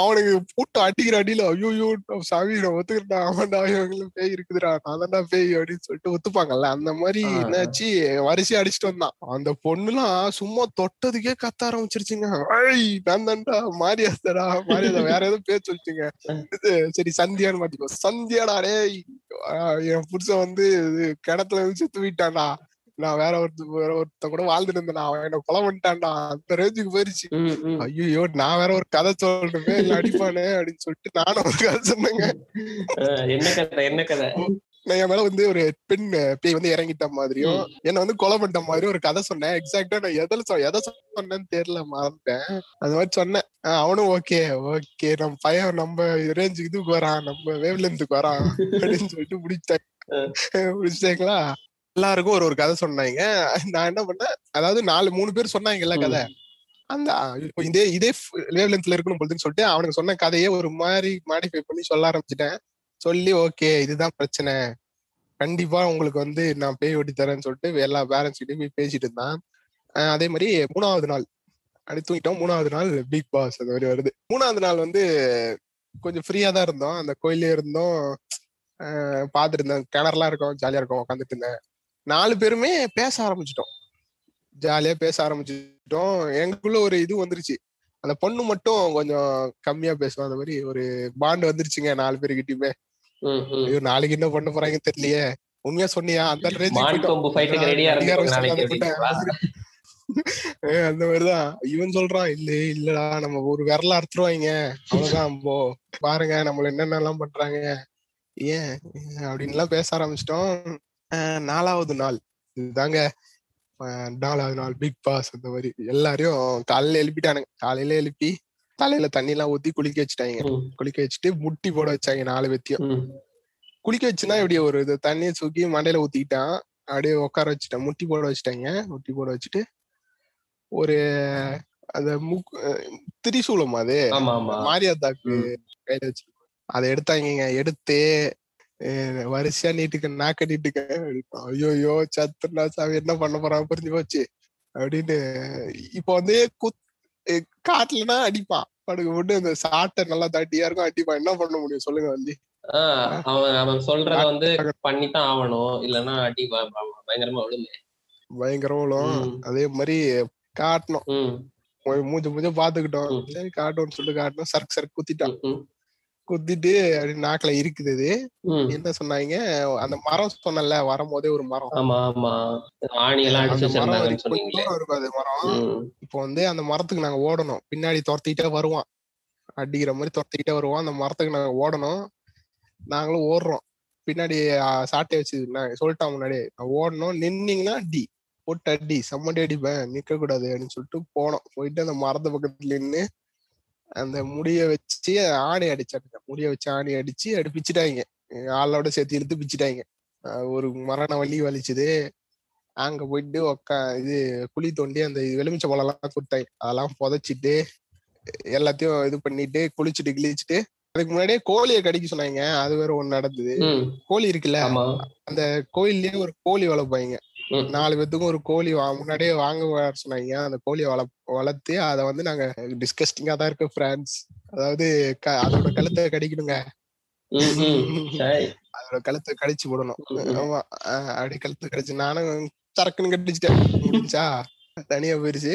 அவனுக்கு போட்டு அடிக்கிற அடியில ஐயோ சாமி நான் ஒத்துக்கிட்டா அவன்டா இவங்களும் பேய் இருக்குதுடா. நான் தான்டா பேய் அப்படின்னு சொல்லிட்டு ஒத்துப்பாங்கல்ல. அந்த மாதிரி. என்னாச்சு வரிசையா அடிச்சுட்டு வந்தான். அந்த பொண்ணுலாம் சும்மா தொட்டதுக்கே கத்த ஆரம்பிச்சிருச்சுங்க. ஐய் நான் தான்டா. மாரியாதடா மாரியாதா வேற ஏதோ பேர் சொல்லிச்சுங்க இது சரி சந்தியான்னு மாத்திக்கோ. சந்தியாடா டேய். என் புருஷன் வந்து கிணத்துல இருந்து செத்து போயிட்டான்டா நான் வேற ஒருத்த வேற ஒருத்த கூட வாழ்ந்துட்டு இருந்தேன் அவன் என்ன கொலை பண்ணிட்டான்டா. அந்த ரேஞ்சுக்கு போயிருச்சு. ஐயோ நான் வேற ஒரு கதை சொல்லணுமே இல்ல அடிப்பானே அப்படின்னு சொல்லிட்டு நானும் ஒரு கதை சொன்னேங்க. என்ன கதை என்ன கதை? நான் என் மேல வந்து ஒரு பெண் பேய் வந்து இறங்கிட்ட மாதிரியும் என்ன வந்து கொலை பண்ணிட்ட மாதிரியும் ஒரு கதை சொன்னேன். எக்ஸாக்டா நான் எதில் எதை சொன்னேன்னு தெரியல மறந்துட்டேன். அது மாதிரி சொன்னேன். அவனும் ஓகே ஓகே நம்ம பையன் நம்ம ரேஞ்சுக்கு இதுக்கு வரான் நம்ம வேவ்லென்த்துக்கு வரான் அப்படின்னு சொல்லிட்டு முடிச்சிட்டாங்க. முடிச்சிட்டாங்களா? எல்லாருக்கும் ஒரு ஒரு கதை சொன்னாங்க. நான் என்ன பண்ணேன்? அதாவது நாலு மூணு பேர் சொன்னாங்கல்ல கதை. அந்த இதே இதே வேவ் லென்த்ல இருக்கணும் பொழுதுன்னு சொல்லிட்டு அவனுக்கு சொன்ன கதையே ஒரு மாதிரி மாடிஃபை பண்ணி சொல்ல ஆரம்பிச்சிட்டேன். சொல்லி ஓகே இதுதான் பிரச்சனை. கண்டிப்பா உங்களுக்கு வந்து நான் பேய் ஓட்டி தரேன்னு சொல்லிட்டு எல்லா பேரண்ட்ஸ் கிட்டயும் போய் பேசிட்டு இருந்தான். அதே மாதிரி மூணாவது நாள். அப்படி தூங்கிட்டோம். மூணாவது நாள் பிக் பாஸ் அந்த மாதிரி வருது. மூணாவது நாள் வந்து கொஞ்சம் ஃப்ரீயா தான் இருந்தோம். அந்த கோயிலே இருந்தோம். பார்த்துட்டு இருந்தேன். கிணறுலாம் இருக்கும். ஜாலியா இருக்கும். உட்காந்துட்டு இருந்தேன். நாலு பேருமே பேச ஆரம்பிச்சிட்டோம். ஜாலியா பேச ஆரம்பிச்சிட்டோம். எங்களுக்குள்ள ஒரு இது வந்துருச்சு. அந்த பொண்ணு மட்டும் கொஞ்சம் கம்மியா பேசுவோம் அந்த மாதிரி ஒரு பாண்ட் வந்துருச்சுங்க நாலு பேருக்கிட்டயுமே. ஐயோ நாளைக்கு என்ன பண்ண போறாங்கன்னு தெரியலையே. உண்மையா சொன்னியா? அந்த அந்த மாதிரிதான். இவன் சொல்றான் இல்ல இல்லடா நம்ம ஒரு விரல அறுத்துருவாங்க அவ்வளவுதான் போ. பாருங்க நம்மள என்னென்னலாம் பண்றாங்க. ஏன்? அப்படின்னு எல்லாம் பேச ஆரம்பிச்சிட்டோம். நாலாவது நாள். இதுதாங்க நாலாவது நாள் பிக் பாஸ் அந்த மாதிரி. எல்லாரையும் காலையில எழுப்பிட்டானுங்க. காலையில எழுப்பி தலையில தண்ணி எல்லாம் ஊத்தி குளிக்க வச்சுட்டாங்க. குளிக்க வச்சுட்டு முட்டி போட வச்சாங்க நாலு பேத்தியும். குளிக்க வச்சுனா இப்படி ஒரு இது தண்ணியை தூக்கி மண்டையில ஊத்திக்கிட்டான். அப்படியே உட்கார வச்சுட்டான். முட்டி போட வச்சுட்டாங்க. முட்டி போட வச்சுட்டு ஒரு அந்த முக் திரிசூலம் அது. மாரியாத்தாக்கு. கையில வச்சு அதை எடுத்தாங்க எடுத்து வரிசையா நீட்டுக்க நாக்க நீட்டுக்க. ஐயோ ஐயோ சத்துனா சாமி என்ன பண்ண போறான் புரிஞ்சு போச்சு. அப்படின்னு இப்போ வந்து குத் அஹ் காட்டுலனா அடிப்பான். படுக்க போட்டு அந்த சாட்டை நல்லா தட்டியா இருக்கும் அடிப்பான். என்ன பண்ண முடியும்? சொல்லுங்க வந்து அவன் அவன் சொல்றத வந்து பண்ணித்தான் ஆகணும். இல்லன்னா அடி பயங்கரமா விழுமே பயங்கரவளும் ம். அதே மாதிரி காட்டணும். மூஞ்ச மூஞ்ச பாத்துக்கிட்டோம். சரி காட்டணும்னு சொல்லிட்டு காட்டணும். சரக்கு சரக்கு குத்திட்டான். குத்திட்டு அப்படி நாக்குல இருக்குது. என்ன சொன்னாங்க? அந்த மரம் சொன்னல வரும்போதே ஒரு மரம். ஆமா ஆமா. ஆணி எல்லாம் அடிச்சு அந்த மரம் இருக்கும் அது இப்போ வந்து அந்த மரத்துக்கு நாங்க ஓடணும். பின்னாடி துரத்திக்கிட்டே வருவான். அடிக்கிற மாதிரி துரத்திக்கிட்டே வருவான். அந்த மரத்துக்கு நாங்க ஓடணும். நாங்களும் ஓடுறோம். பின்னாடி சாட்டை வச்சு நான் சொல்லிட்டான் முன்னாடி ஓடணும். நின்னீங்கன்னா அடி. போட்டு அடி. செம்மடி அடிப்பேன். நிக்க கூடாது அப்படின்னு சொல்லிட்டு போனோம். போயிட்டு அந்த மரத்து பக்கத்துல நின்னு அந்த முடிய வச்சு ஆணி அடிச்சாங்க முடிய வச்சு ஆணி அடிச்சு அப்படி பிச்சிட்டாங்க. ஆளோட சேர்த்து இழுத்து பிச்சிட்டாங்க. ஒரு மரண வலி வலிச்சுது. அங்க போயிட்டு உக்கா இது குழி தோண்டி அந்த எலுமிச்சை பழம் எல்லாம் கொடுத்தாங்க. அதெல்லாம் புதைச்சிட்டு எல்லாத்தையும் இது பண்ணிட்டு குளிச்சுட்டு கிழிச்சிட்டு அதுக்கு முன்னாடியே கோழியை கடிக்க சொன்னாங்க. அது வேற ஒண்ணு நடந்தது. கோழி இருக்குல்ல அந்த கோயில்லயே ஒரு கோழி வளர்ப்பாங்க. நாலு பேத்துக்கும் ஒரு கோழி முன்னாடியே வாங்க சொன்னாங்க. அந்த கோழியை வள வளர்த்து அதை வந்து நாங்க டிஸ்கஸ்டிங்கா தான் இருக்கு ஃப்ரெண்ட்ஸ் அதாவது அதோட கழுத்தை கடிக்கணுங்க. அதோட கழுத்தை கடிச்சு போடணும். ஆமா. அப்படி கழுத்து கடிச்சு நானும் சரக்குன்னு கடிச்சிட்டேன் முடிஞ்சா? தனியா போயிருச்சு.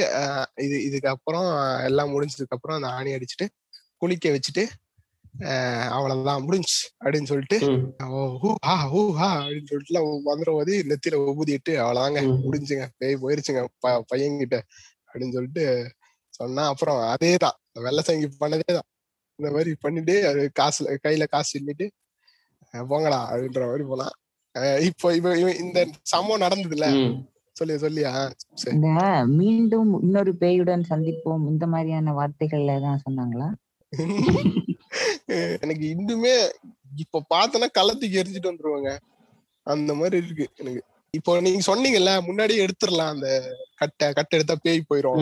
இது இதுக்கப்புறம் எல்லாம் முடிஞ்சதுக்கு அப்புறம் அந்த ஆணி அடிச்சுட்டு குளிக்க வச்சுட்டு அவ்வளவுதான் முடிஞ்சு அப்படின்னு சொல்லிட்டு அப்படின்னு சொல்லிட்டு வந்துடும் போது நெத்தியில ஊதிட்டு அவ்வளவுதாங்க. முடிஞ்சுங்க. பேய் போயிருச்சுங்க ப- பையன்கிட்ட. அப்படின்னு சொல்லிட்டு சொன்னா அப்புறம் அதேதான். வெள்ளை சங்கி பண்ணதேதான். இந்த மாதிரி பண்ணிட்டு அது காசுல கையில காசு அஹ் போங்கடா அப்படின்ற மாதிரி அஹ் இப்போ இவ இந்த சம்பவம் நடந்ததுல. சொல்லி சொல்லியா மீண்டும் இன்னொரு பேயுடன் சந்திப்போம். இந்த மாதிரியான வார்த்தைகள்ல தான் சொன்னாங்களா? எனக்கு இன்னுமே இப்ப பார்த்தனா கள்ளத்துக்கு எரிஞ்சிட்டு வந்துருவாங்க. அந்த மாதிரி இருக்கு எனக்கு. இப்போ நீங்க சொன்னீங்கல்ல முன்னாடியே எடுத்துடலாம் அந்த கட்டை. கட்டை எடுத்தா பேய் போயிரும்.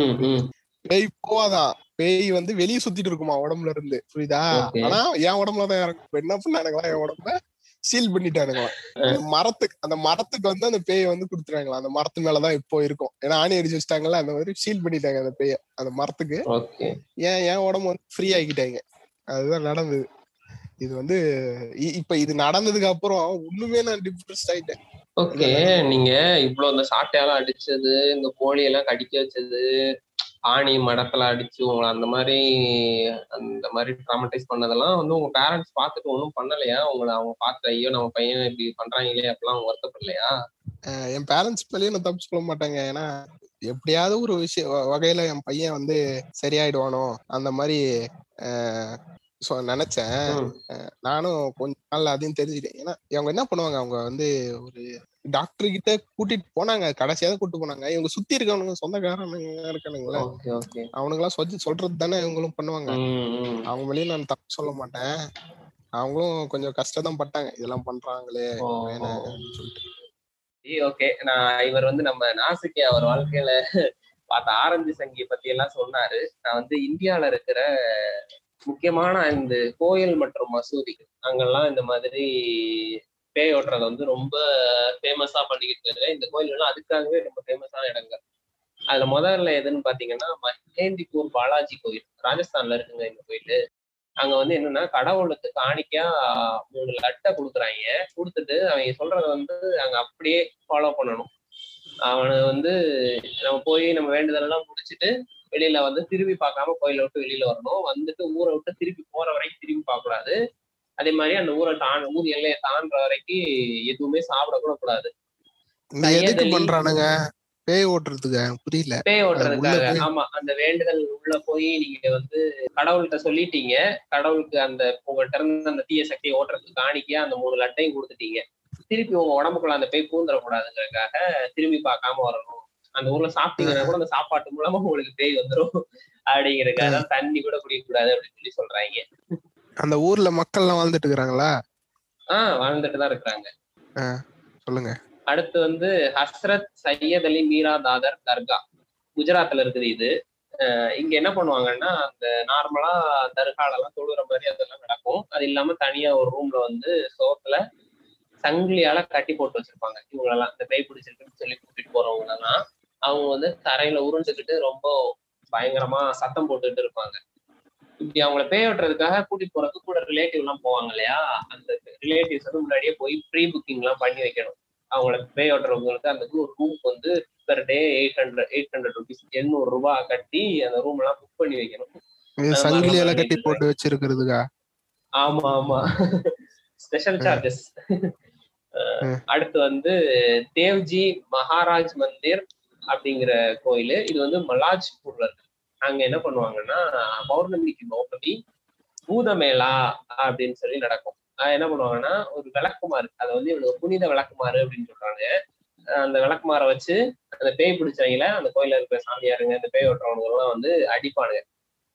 பேய் போவாதான். பேய் வந்து வெளியே சுத்திட்டு இருக்குமா உடம்புல இருந்து. புரியுதா. ஆனா என் உடம்புல தான் இறங்கும். என்ன பண்ணானுங்களா? என் உடம்ப சீல் பண்ணிட்டானுங்களா? அந்த மரத்துக்கு அந்த மரத்துக்கு வந்து அந்த பேயை வந்து கொடுத்துறாங்களா அந்த மரத்து மேலதான் இப்போ இருக்கும். ஏன்னா ஆணி அடிச்சு வச்சிட்டாங்கல்ல அந்த மாதிரி சீல் பண்ணிட்டாங்க அந்த பேய அந்த மரத்துக்கு. ஏன் என் உடம்பு வந்து ஃப்ரீ ஆக்கிட்டாங்க அதுதான் நடந்தது. இது வந்து இப்ப இது நடந்ததுக்கு அப்புறம் ஒண்ணுமே நான் டிப்ரெஸ்ட் ஆயிட்டேன். ஓகே நீங்க இவ்வளவு இந்த சாட்டையெல்லாம் அடிச்சது இந்த கோழி எல்லாம் கடிக்க வச்சது ஆணி மடத்துல அடிச்சு உங்களை அந்த மாதிரி அந்த மாதிரி ட்ராமடைஸ் பண்ணதெல்லாம் வந்து உங்க பேரண்ட்ஸ் பார்த்துட்டு ஒன்றும் பண்ணலையா? உங்களை அவங்க பார்த்து ஐயோ நம்ம பையன் இப்படி பண்றாங்களே அப்படிலாம் அவங்க வருத்தப்படலையா? என் பேரண்ட்ஸ் மேலேயும் நான் தப்பு சொல்ல மாட்டாங்க. ஏன்னா எப்படியாவது ஒரு விஷயம் வ- வகையில என் பையன் வந்து சரியாயிடுவானோ அந்த மாதிரி சொ- நினைச்சேன். நானும் கொஞ்ச நாள்ல அதையும் தெரிஞ்சுட்டேன் ஏன்னா இவங்க என்ன பண்ணுவாங்க? அவங்க வந்து ஒரு டாக்டர் கிட்ட கூட்டிட்டு போனாங்க. கடைசியாவது கூட்டிட்டு போனாங்க. இவங்க சுத்தி இருக்கவனுங்க சொந்தக்காரனுங்க இருக்கானுங்களே. அவனுங்க எல்லாம் சொல்லி சொல்றது தானே இவங்களும் பண்ணுவாங்க. அவங்க மேலேயும் நான் தப்பு சொல்ல மாட்டேன். அவங்களும் கொஞ்சம் கஷ்டம் தான் பட்டாங்க. இதெல்லாம் பண்றாங்களே சொல்லிட்டு. ஓகே. நான் இவர் வந்து நம்ம நாசிக்கு அவர் வாழ்க்கையில பார்த்த ஆரஞ்சு சங்கி பத்தி எல்லாம் சொன்னாரு. நான் வந்து இந்தியால இருக்கிற முக்கியமான இந்த கோயில் மற்றும் மசூதி அங்கெல்லாம் இந்த மாதிரி பேய் ஓட்டுறத வந்து ரொம்ப ஃபேமஸா பண்ணிக்கிட்டு இருக்காங்க இந்த கோயில்கள்லாம் அதுக்காகவே ரொம்ப ஃபேமஸான இடங்கள். அதுல முதல்ல எதுன்னு பாத்தீங்கன்னா மகேந்திப்பூர் பாலாஜி கோயில். ராஜஸ்தான்ல இருக்குங்க இந்த கோயில். அங்க வந்து என்னன்னா கடவுளுக்கு காணிக்கா மூணு லட்டை கொடுக்குறாங்க. கொடுத்துட்டு அவங்க சொல்றத வந்து அங்க அப்படியே ஃபாலோ பண்ணணும். அவனை வந்து நம்ம போய் நம்ம வேண்டுதல் எல்லாம் முடிச்சுட்டு வெளியில வந்து திரும்பி பார்க்காம கோயில விட்டு வெளியில வரணும். வந்துட்டு ஊரை விட்டு திருப்பி போற வரைக்கும் திரும்பி பார்க்க கூடாது அதே மாதிரி அந்த ஊரை தான் ஊர் எல்லையை தாண்டுற வரைக்கும் எதுவுமே சாப்பிட கூட கூடாது எதுக்கு பண்றானுங்க? பேய் ஓட்டுறதுக்கு புரியல. பேய் ஓட்டுறதுக்காக. ஆமா அந்த வேண்டுதல் உள்ள போய் நீங்க வந்து கடவுள்கிட்ட சொல்லிட்டீங்க. கடவுளுக்கு அந்த உங்கள்கிட்ட இருந்து அந்த தீய சக்தியை ஓட்டுறதுக்கு காணிக்கையா அந்த மூணு லட்டையும் கொடுத்துட்டீங்க. திருப்பி உங்க உடம்புக்குள்ள அந்த பேய் பூந்துடக்கூடாதுங்கிறதுக்காக திரும்பி பார்க்காம வரணும். அந்த ஊர்ல சாப்பிட்டீங்கன்னா கூட அந்த சாப்பாட்டு மூலமா உங்களுக்கு பேய் வந்துரும். அப்படிங்கிறதுக்காக தண்ணி கூட குடிக்க கூடாது அப்படின்னு சொல்லி சொல்றாங்க. அந்த ஊர்ல மக்கள் எல்லாம் வாழ்ந்துட்டு இருக்கிறாங்களா ஆஹ் வாழ்ந்துட்டு தான் இருக்கிறாங்க சொல்லுங்க. அடுத்து வந்து ஹஸ்ரத் சையத் அலி மீரா தாதர் தர்கா. குஜராத்ல இருக்குது இது. இங்க என்ன பண்ணுவாங்கன்னா அந்த நார்மலா தர்கால எல்லாம் தொழுற மாதிரி அதெல்லாம் நடக்கும். அது இல்லாம தனியா ஒரு ரூம்ல வந்து சோத்துல சங்கிலியால கட்டி போட்டு வச்சிருப்பாங்க. இவங்களெல்லாம் இந்த பேய் பிடிச்சிருக்குன்னு சொல்லி கூட்டிட்டு போறவங்க எல்லாம் அவங்க வந்து தரையில உருண்டுக்கிட்டு ரொம்ப பயங்கரமா சத்தம் போட்டுட்டு இருப்பாங்க. இப்படி அவங்கள பேய் வெட்டுறதுக்காக கூட்டிட்டு போறதுக்கு கூட ரிலேட்டிவ் எல்லாம் போவாங்க இல்லையா? அந்த ரிலேட்டிவ்ஸ் வந்து முன்னாடியே போய் ப்ரீ புக்கிங் எல்லாம் பண்ணி வைக்கணும். அவங்கள பேய் ஓட்டுறவங்களுக்கு அந்த ரூமுக்கு வந்து per day eight hundred eight hundred rupees எண்ணூறு ரூபாய் கட்டி அந்த ரூம் எல்லாம் புக் பண்ணி வைக்கணும். இது ஆமா, சங்கிலி ஆமா, எல்லாம் கட்டி. போட்டு வச்சிருக்கிறதுக்கா? ஆமா ஆமா. Special charges. அடுத்து வந்து தேவ்ஜி மகாராஜ் மந்திர் அப்படிங்கிற கோயில். இது வந்து மலாஜ்பூர்ல இருக்கு. அங்க என்ன பண்ணுவாங்கன்னா பௌர்ணமிக்கு நோக்கி பூதமேளா அப்படின்னு சொல்லி நடக்கும். என்ன பண்ணுவாங்கன்னா ஒரு விளக்குமாறு அதை வந்து இவனுக்கு புனித விளக்குமாறு அப்படின்னு சொல்றாங்க. அந்த விளக்குமாறை வச்சு அந்த பேய் பிடிச்சவங்கள அந்த கோயில்ல இருக்கிற சாமியாருங்க அந்த பேய் ஓட்டுறவங்க எல்லாம் வந்து அடிப்பானுங்க.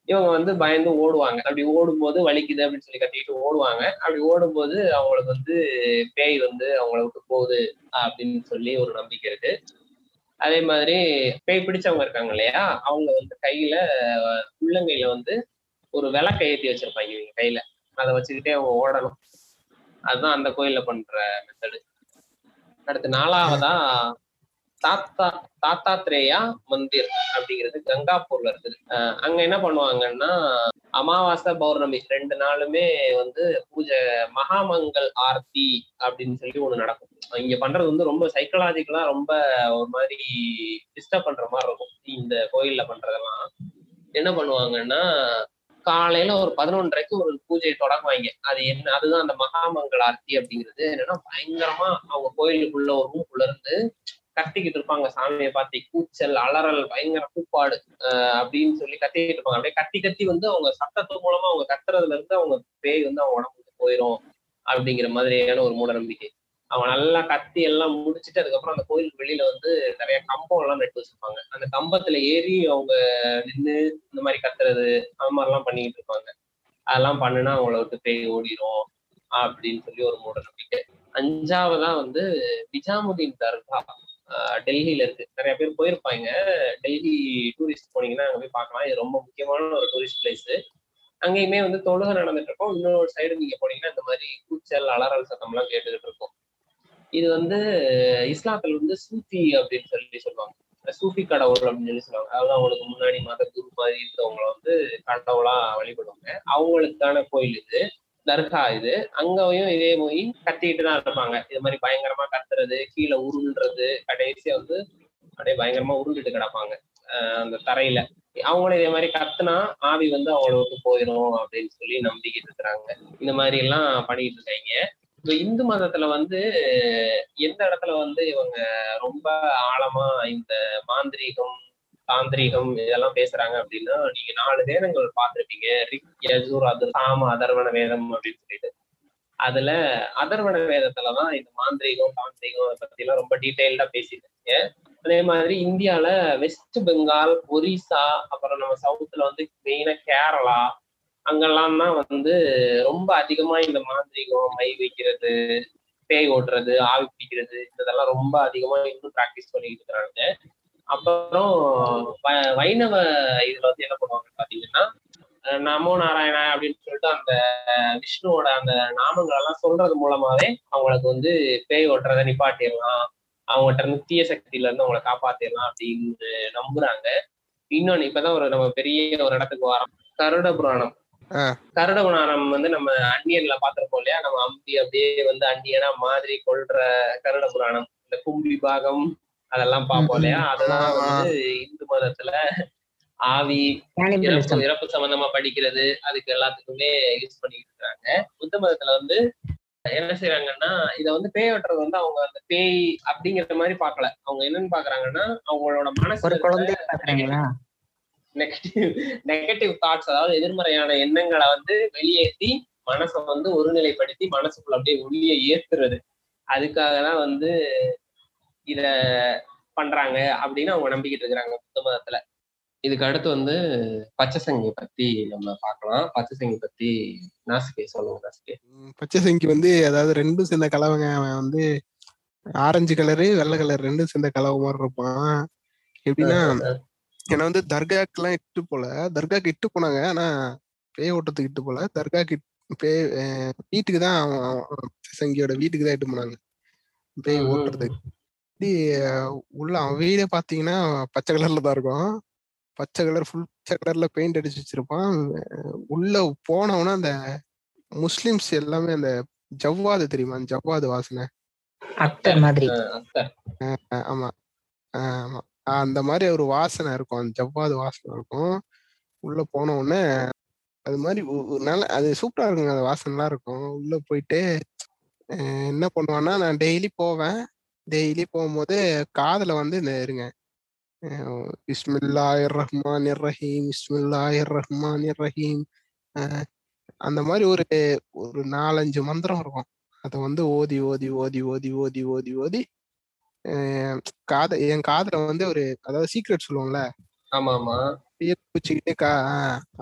இவங்க வந்து பயந்து ஓடுவாங்க. அப்படி ஓடும்போது வலிக்குது அப்படின்னு சொல்லி கட்டிட்டு ஓடுவாங்க. அப்படி ஓடும்போது அவங்களுக்கு வந்து பேய் வந்து அவங்கள விட்டு போகுது அப்படின்னு சொல்லி ஒரு நம்பிக்கை இருக்கு. அதே மாதிரி பேய் பிடிச்சவங்க இருக்காங்க இல்லையா? அவங்க வந்து கையில உள்ளங்கையில வந்து ஒரு விளக்கை ஏற்றி வச்சிருப்பாங்க இவங்க கையில. அதை வச்சுக்கிட்டே அவங்க ஓடணும். அதுதான் அந்த கோயில்ல பண்ற மெத்தடு அடுத்து நாலாவதா தாத்தா தாத்தாத்ரேயா மந்திர் அப்படிங்கிறது கங்காப்பூர்ல இருக்குது அஹ் அங்க என்ன பண்ணுவாங்கன்னா அமாவாசை பௌர்ணமி ரெண்டு நாளுமே வந்து பூஜை மகாமங்கல் ஆர்த்தி அப்படின்னு சொல்லி ஒண்ணு நடக்கும். இங்க பண்றது வந்து ரொம்ப சைக்கலாஜிக்கலா ரொம்ப ஒரு மாதிரி டிஸ்டர்ப் பண்ற மாதிரி இருக்கும். இந்த கோயில்ல பண்றதெல்லாம். என்ன பண்ணுவாங்கன்னா காலையில ஒரு பதினொன்றரைக்கு ஒரு பூஜையை தொடங்குவாங்க. அது என்ன அதுதான் அந்த மகாமங்கல் ஆர்த்தி அப்படிங்கிறது. என்னன்னா பயங்கரமா அவங்க கோயிலுக்குள்ள ஒரு ரூம்குள்ள இருந்து கத்திக்கிட்டு இருப்பாங்க. சாமியை பார்த்து கூச்சல் அலறல் பயங்கர கூப்பாடு அஹ் அப்படின்னு சொல்லி கத்திக்கிட்டு இருப்பாங்க. அப்படியே கத்தி கத்தி வந்து அவங்க சத்தத்து மூலமா அவங்க கத்துறதுல இருந்து அவங்க பேய் வந்து அவங்க உடம்புக்கு போயிடும் அப்படிங்கிற மாதிரியான ஒரு மூட நம்பிக்கை அவங்க நல்லா கத்தி எல்லாம் முடிச்சுட்டு அதுக்கப்புறம் அந்த கோயிலுக்கு வெளியில வந்து நிறைய கம்பம் எல்லாம் நட்டு வச்சிருப்பாங்க. அந்த கம்பத்துல ஏறி அவங்க நின்று இந்த மாதிரி கத்துறது அந்த மாதிரிலாம் பண்ணிக்கிட்டு இருப்பாங்க. அதெல்லாம் பண்ணுனா அவங்கள விட்டு பேய் ஓடிடும் அப்படின்னு சொல்லி ஒரு மூட நம்பிக்கை அஞ்சாவதா வந்து நிஜாமுதீன் தர்கா. டெல்லியில இருக்கு. நிறைய பேர் போயிருப்பாங்க. டெல்லி டூரிஸ்ட் போனீங்கன்னா அங்க போய் பார்க்கலாம். இது ரொம்ப முக்கியமான ஒரு டூரிஸ்ட் பிளேஸ் அங்கேயுமே வந்து தொழுகை நடந்துட்டு இருக்கும். இன்னொரு சைடு நீங்க போனீங்கன்னா இந்த மாதிரி கூச்சல் அலறல் சத்தம் எல்லாம் கேட்டுக்கிட்டு இருக்கும். இது வந்து இஸ்லாத்தில் வந்து சூஃபி அப்படின்னு சொல்லி சொல்லுவாங்க. சூஃபி கடவுள் அப்படின்னு சொல்லி சொல்லுவாங்க. அதாவது அவங்களுக்கு முன்னாடி மத குரு மாதிரி இருந்தவங்களை வந்து கடவுளா வழிபடுவாங்க. அவங்களுக்கான கோயில் இது. தர்கா இது. அங்கேயும் இதே போய் கத்திக்கிட்டு தான் இருப்பாங்க இது மாதிரி பயங்கரமா கத்துறது கீழே உருள்றது கடைசியா வந்து அப்படியே பயங்கரமா உருண்டுட்டு கிடப்பாங்க. அந்த தரையில. அவங்களும் இதே மாதிரி கத்துனா ஆவி வந்து அவ்வளவுக்கு போயிடும் அப்படின்னு சொல்லி நம்பிக்கிட்டு இருக்கிறாங்க. இந்த மாதிரி எல்லாம் பண்ணிட்டு இருக்காங்க. இப்ப இந்து மதத்துல வந்து எந்த இடத்துல வந்து இவங்க ரொம்ப ஆழமா இந்த மாந்திரீகம் தாந்திரிகம் இதெல்லாம் பேசுறாங்க அப்படின்னா நீங்க நாலு வேதங்கள் பார்த்துருப்பீங்க. ரிக் யஜுர் அது சாம அதர்வண வேதம் அப்படின்னு சொல்லிட்டு. அதுல அதர்வண வேதத்துலதான் இந்த மாந்திரீகம் தாந்திரிகம் அதை பத்தி எல்லாம் ரொம்ப டீட்டெயில்டா பேசியிருக்கீங்க. அதே மாதிரி இந்தியால வெஸ்ட் பெங்கால் ஒரிசா அப்புறம் நம்ம சவுத்துல வந்து மெயினா கேரளா அங்கெல்லாம் தான் வந்து ரொம்ப அதிகமா இந்த மாந்திரீகம் மை வைக்கிறது பேய் ஓட்டுறது ஆவி பிடிக்கிறது இதெல்லாம் ரொம்ப அதிகமா இன்னும் ப்ராக்டிஸ் பண்ணிட்டு இருக்கிறாங்க. அப்புறம் வைணவ இதுல வந்து என்ன பண்ணுவாங்க பாத்தீங்கன்னா நமோ நாராயணா அப்படின்னு சொல்லிட்டு அந்த விஷ்ணுவோட அந்த நாமங்கள் எல்லாம் சொல்றது மூலமாவே அவங்களுக்கு வந்து பேய் ஓட்டுறதை நிப்பாட்டிடலாம். அவங்ககிட்ட இருந்து தீய சக்தியில இருந்து அவங்கள காப்பாத்திடலாம் அப்படின்னு நம்புறாங்க. இன்னொன்னு இப்பதான் ஒரு நம்ம பெரிய ஒரு இடத்துக்கு வரோம். கருட புராணம். கருட புராணம் வந்து நம்ம அந்நியன்ல பாத்திருப்போம் இல்லையா? நம்ம அம்பி அப்படியே வந்து அந்நியனா மாதிரி கொள்ற கருட புராணம். இந்த கும்பி பாகம் அதெல்லாம் பார்ப்போம் இல்லையா? அதெல்லாம். வந்து இந்து மதத்துல ஆவி. இறப்பு இறப்பு சம்பந்தமா படிக்கிறது அதுக்கு எல்லாத்துக்குமே யூஸ் பண்ணிட்டு இருக்காங்க. புத்த மதத்துல வந்து என்ன செய்றாங்கன்னா இத வந்து பேய் வெட்டுறது வந்து அவங்க அந்த பேய் அப்படிங்கிற மாதிரி பார்க்கல. அவங்க என்னன்னு பாக்குறாங்கன்னா அவங்களோட பாக்குறாங்களா நெகட்டிவ் நெகட்டிவ் தாட்ஸ் அதாவது எதிர்மறையான எண்ணங்களை வந்து வெளியேற்றி மனசை வந்து ஒருநிலைப்படுத்தி மனசுக்குள்ள அப்படியே ஒளியை ஏத்துறது. அதுக்காக தான் வந்து இத பண்றாங்க அப்படின்னு அவங்க நம்பிக்கிட்டு இருக்கிறாங்க புத்த மதத்துல. இதுக்கு அடுத்து வந்து பச்சை சங்கி பத்தி நம்ம பார்க்கலாம். பச்சை சங்கி பத்தி நாசிகே சொல்லுங்க நாசிகே. ம், பச்சை சங்கி வந்து அதாவது ரெண்டும் சேர்ந்த கலவைங்க. அவன் வந்து ஆரஞ்சு கலரு வெள்ளை கலர் ரெண்டும் சேர்ந்த கலவை மாதிரி இருப்பான். எப்படின்னா என்னை வந்து தர்காக்கு எல்லாம் இட்டு போல. தர்காக்கு இட்டு போனாங்க. ஆனா பேய் ஓட்டத்துக்கு இட்டு போல. தர்காக்கு பேய் வீட்டுக்கு தான் அவன் அவன் பச்சை சங்கியோட வீட்டுக்கு தான் இட்டு போனாங்க. பேய் ஓட்டுறதுக்கு. இப்படி, அஹ், உள்ள அவன் வீடே பாத்தீங்கன்னா பச்சை கலர்ல தான் இருக்கும். பச்சை கலர் ஃபுல் பச்சை கலர்ல பெயிண்ட் அடிச்சு வச்சிருப்பான். உள்ள போனவனா அந்த முஸ்லிம்ஸ் எல்லாமே அந்த ஜவ்வாது தெரியுமா? அந்த ஜவ்வாது வாசனை. மாதிரி. அத்தை. அஹ் ஆமா. ஆமா. அந்த மாதிரி ஒரு வாசனை இருக்கும். அந்த ஜவ்வாது வாசனை இருக்கும். உள்ள போன உடனே அது மாதிரி நல்ல அது சூப்பரா இருக்குங்க. அந்த வாசனைலாம் இருக்கும். உள்ள போயிட்டு என்ன பண்ணுவான்னா நான் டெய்லி போவேன். டெய்லி போகும்போது காதுல வந்து இந்த இருங்க. இஸ்மில்லாஹிர் ரஹ்மானிர் ரஹீம் இஸ்மில்லாஹிர் ரஹ்மானிர் ரஹீம் அஹ் அந்த மாதிரி ஒரு ஒரு நாலஞ்சு மந்திரம் இருக்கும். அதை வந்து ஓதி ஓதி ஓதி ஓதி ஓதி ஓதி ஓதி காத என் காதுல வந்து ஒரு அதாவது சீக்ரெட் சொல்லுவோம்ல. ஆமா ஆமா கா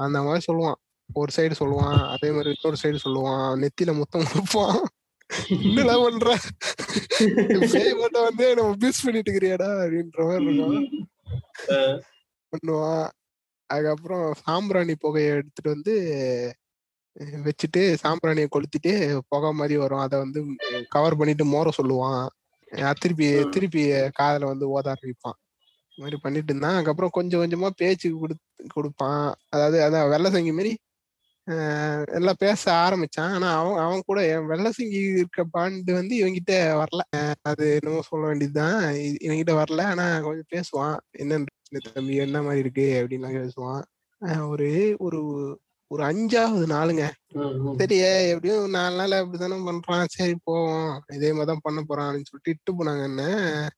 அந்த மாதிரி சொல்லுவான். ஒரு சைடு சொல்லுவான் அதே மாதிரி இன்னொரு சைடு சொல்லுவான். நெத்தியில முத்தம் கொடுப்பான். என்னடா பண்ற? பேய் வந்து நம்ம மிஸ் பண்ணிட்டு இருக்கிறியாடா அப்படின்ற மாதிரி இருக்கும். பண்ணுவான். அதுக்கப்புறம் சாம்பிராணி புகையை எடுத்துட்டு வந்து வச்சுட்டு சாம்பிராணியை கொளுத்திட்டு புகை மாதிரி வரும். அதை வந்து கவர் பண்ணிட்டு மோர சொல்லுவான். திருப்பி திருப்பி காதுல வந்து ஓத ஆரம்பிப்பான். இந்த மாதிரி பண்ணிட்டு இருந்தான். அதுக்கப்புறம் கொஞ்சம் கொஞ்சமா பேச்சு கொடு கொடுப்பான். அதாவது அதான் வெள்ளை சங்கி மாதிரி எல்லாம் பேச ஆரம்பிச்சான். ஆனா அவன் அவன் கூட என் வெள்ளை சங்கி இருக்க பாண்டு வந்து இவங்கிட்ட வரல. அது என்னமோ சொல்ல வேண்டியதுதான். இ- இவன்கிட்ட வரல. ஆனா கொஞ்சம் பேசுவான். என்ன தம்பி? என்ன மாதிரி இருக்கு? அப்படின்லாம் பேசுவான். ஒரு ஒரு ஒரு அஞ்சாவது நாளுங்க. ம், ம். சரி எப்படியும் நாலு நாள் அப்படித்தானே பண்றான். சரி போவோம். இதே மாதிரி தான் பண்ண போறான் அப்படின்னு சொல்லிட்டு இட்டு போனாங்க என்ன.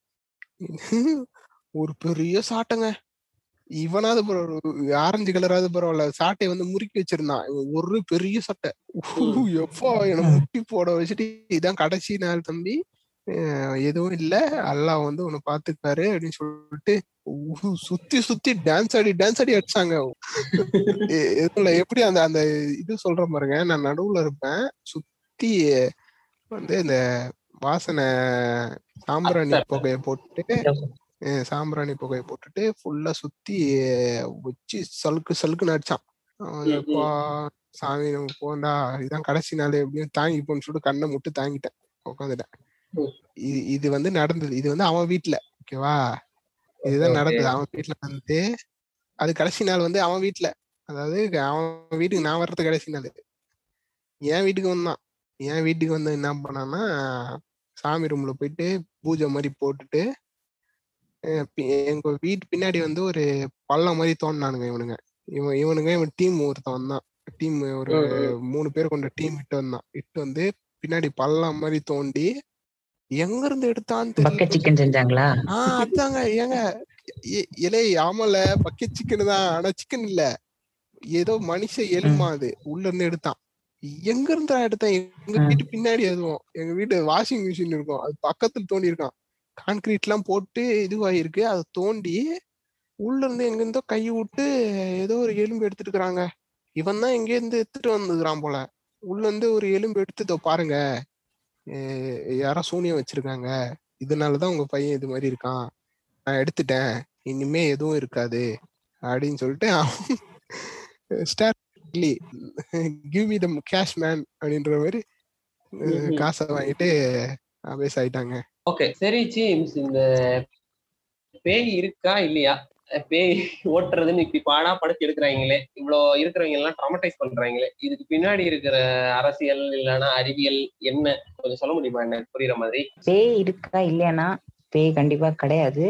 ஒரு பெரிய சாட்டைங்க. இவனாவது பரவாயில்ல, ஆரஞ்சு கலராவது பரவாயில்ல சாட்டையை வந்து முறுக்கி வச்சிருந்தான். ஒரு பெரிய சட்டை. எப்பா என்ன முட்டி போட வச்சுட்டு இதான் கடைசி நாள் தம்பி. எதுவும் இல்ல. அல்லாஹ் வந்து உன்னை பாத்துக்காரு அப்படின்னு சொல்லிட்டு உஹு, சுத்தி சுத்தி டான்ஸ் ஆடி டான்ஸ் ஆடி அடிச்சாங்க. எப்படி அந்த அந்த இது சொல்ற பாருங்க. நான் நடுவுல இருப்பேன். சுத்தி வந்து இந்த வாசனை சாம்பிராணி. புகையை போட்டு சாம்பிராணி புகையை போட்டுட்டு ஃபுல்லா சுத்தி வச்சு சலுக்கு சலுக்குன்னு அடிச்சான். சாமி நம்ம போண்டா இதான் கடைசி நாள் எப்படியும் தாங்கி போன்னு சொல்லிட்டு கண்ணை முட்டு தாங்கிட்டேன் உட்காந்துட்டேன். இது இது வந்து நடந்தது. இது வந்து அவன் வீட்டுல ஓகேவா இதுதான். நடந்தது. அவன் வீட்டுல வந்து அது கடைசி நாள் வந்து அவன் வீட்டுல அதாவது அவன் வீட்டுக்கு நான் வர்றது கடைசி நாள். என் வீட்டுக்கு வந்தான். என் வீட்டுக்கு வந்து என்ன பண்ணான்னா சாமி ரூம்ல போயிட்டு பூஜை மாதிரி போட்டுட்டு எங்க வீட்டு பின்னாடி வந்து ஒரு பள்ளம் மாதிரி தோண்டினானுங்க இவனுங்க. இவன் இவனுங்க இவன் டீம் ஒருத்தன் வந்தான். டீம் ஒரு. மூணு பேர் கொண்ட டீம் இட்டு வந்தான். இட்டு வந்து பின்னாடி பள்ளம் மாதிரி தோண்டி எங்க இருந்து எடுத்தான்னு சிக்கன் செஞ்சாங்களா? ஆஹ் அதாங்க. ஏங்க இ- இலே ஆமால பக்கெட் சிக்கன் தான். ஆனா சிக்கன் இல்ல. ஏதோ மனுஷ எலும்பா அது. உள்ள இருந்து எடுத்தான். எங்க இருந்தா எடுத்தேன்? எங்க. வீட்டு பின்னாடி எதுவும் எங்க வீட்டு வாஷிங் மிஷின் இருக்கும். அது பக்கத்துல தோண்டி இருக்கான் கான்கிரீட் எல்லாம் போட்டு இதுவாயிருக்கு. அதை தோண்டி உள்ள இருந்து எங்க இருந்தோ கை விட்டு ஏதோ ஒரு எலும்பு எடுத்துட்டு இருக்காங்க இவன் தான் எங்க இருந்து எடுத்துட்டு வந்துக்கிறான் போல. உள்ள இருந்து ஒரு எலும்பு எடுத்து பாருங்க. யாரோ சூனியம் வச்சிருக்காங்க. இதனாலதான் உங்க பையன் இது மாதிரி இருக்கான். நான் எடுத்துட்டேன். இனிமே எதுவும் இருக்காது. அப்படின்னு சொல்லிட்டு star give me them cash man அப்படின்ற மாதிரி. காசை வாங்கிட்டு அபேஸ் ஆயிட்டாங்க. ஓகே சரி ஜீம்ஸ் இந்த பேய் இருக்கா இல்லையா? பேய் ஓட்டுறதுன்னு இப்படி பாடா படுத்து எடுக்கிறாங்களே இவ்வளோ இருக்கிறவங்க எல்லாம் ட்ராமடைஸ் பண்றாங்களே இதுக்கு பின்னாடி இருக்கிற அரசியல் இல்லைன்னா அறிவியல் என்ன? கொஞ்சம் சொல்ல முடியுமா என்ன? புரியுற மாதிரி? பேய் இருக்கா இல்லையானா பேய் கண்டிப்பா கிடையாது.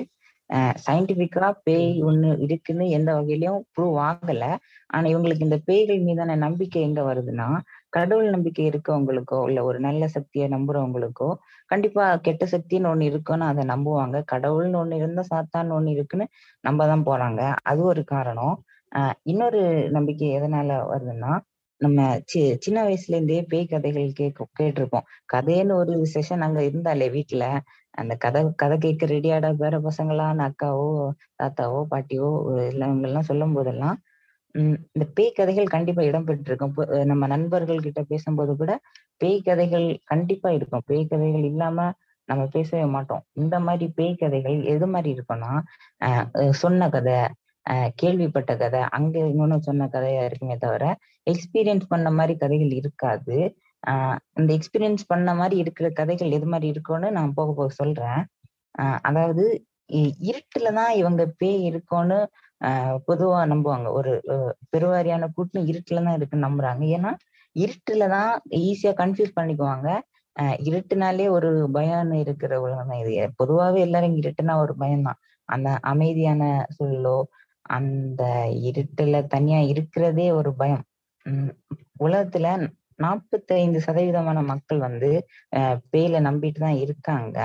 சயின்டிபிக்கா பேய் ஒண்ணு இருக்குன்னு எந்த வகையிலயும் ப்ரூவ் ஆகல. ஆனா இவங்களுக்கு இந்த பேய்கள் மீதான நம்பிக்கை எங்க வருதுன்னா கடவுள் நம்பிக்கை இருக்கவங்களுக்கோ இல்ல ஒரு நல்ல சக்தியை நம்புறவங்களுக்கோ கண்டிப்பா கெட்ட சக்தின்னு ஒண்ணு இருக்குன்னு அதை நம்புவாங்க. கடவுள்னு ஒண்ணு இருந்தா சாத்தான்னு ஒண்ணு இருக்குன்னு நம்ப தான் போறாங்க. அது ஒரு காரணம். ஆஹ் இன்னொரு நம்பிக்கை எதனால வருதுன்னா நம்ம சி சின்ன வயசுல இருந்தே பேய் கதைகள் கேட்க கேட்டிருப்போம். கதைன்னு ஒரு செஷன் அங்க இருந்தாலே வீட்டுல அந்த கதை கதை கேட்க ரெடியாடா பேர பசங்களான்னு அக்காவோ தாத்தாவோ பாட்டியோ எல்லாம் இவங்க சொல்லும் போதெல்லாம் இந்த பேய் கதைகள் கண்டிப்பா இடம்பெற்றிருக்கும். இருக்கும் நம்ம நண்பர்கள் கிட்ட பேசும்போது கூட பேய் கதைகள் கண்டிப்பா இருக்கும். பேய் கதைகள் இல்லாம நம்ம பேசவே மாட்டோம். இந்த மாதிரி பேய் கதைகள் எது மாதிரி இருக்கும்னா சொன்ன கதை கேள்விப்பட்ட கதை அங்க இன்னொன்னு சொன்ன கதையா இருக்குமே தவிர எக்ஸ்பீரியன்ஸ் பண்ண மாதிரி கதைகள் இருக்காது. இந்த எக்ஸ்பீரியன்ஸ் பண்ண மாதிரி இருக்கிற கதைகள் எது மாதிரி இருக்கும்னு நான் போக போக சொல்றேன். அதாவது இ- இருட்டுலதான் இவங்க பேய் இருக்கும்னு பொதுவா நம்புவாங்க. ஒரு பெருவாரியான கூட்டம் இருட்டுலதான் இருக்குன்னு நம்புறாங்க. ஏன்னா இருட்டுலதான் ஈஸியா கன்ஃபியூஸ் பண்ணிக்குவாங்க. அஹ் இருட்டுனாலே ஒரு பயம்னு இருக்கிற உலகம் தான் இது. பொதுவாவே எல்லாரும் இருட்டுனா ஒரு பயம்தான் அந்த அமைதியான சொல்லோ அந்த இருட்டுல தனியா இருக்கிறதே ஒரு பயம். உம் உலகத்துல நாற்பத்தைந்து சதவீதமான மக்கள் வந்து அஹ் பேயில நம்பிட்டு தான் இருக்காங்க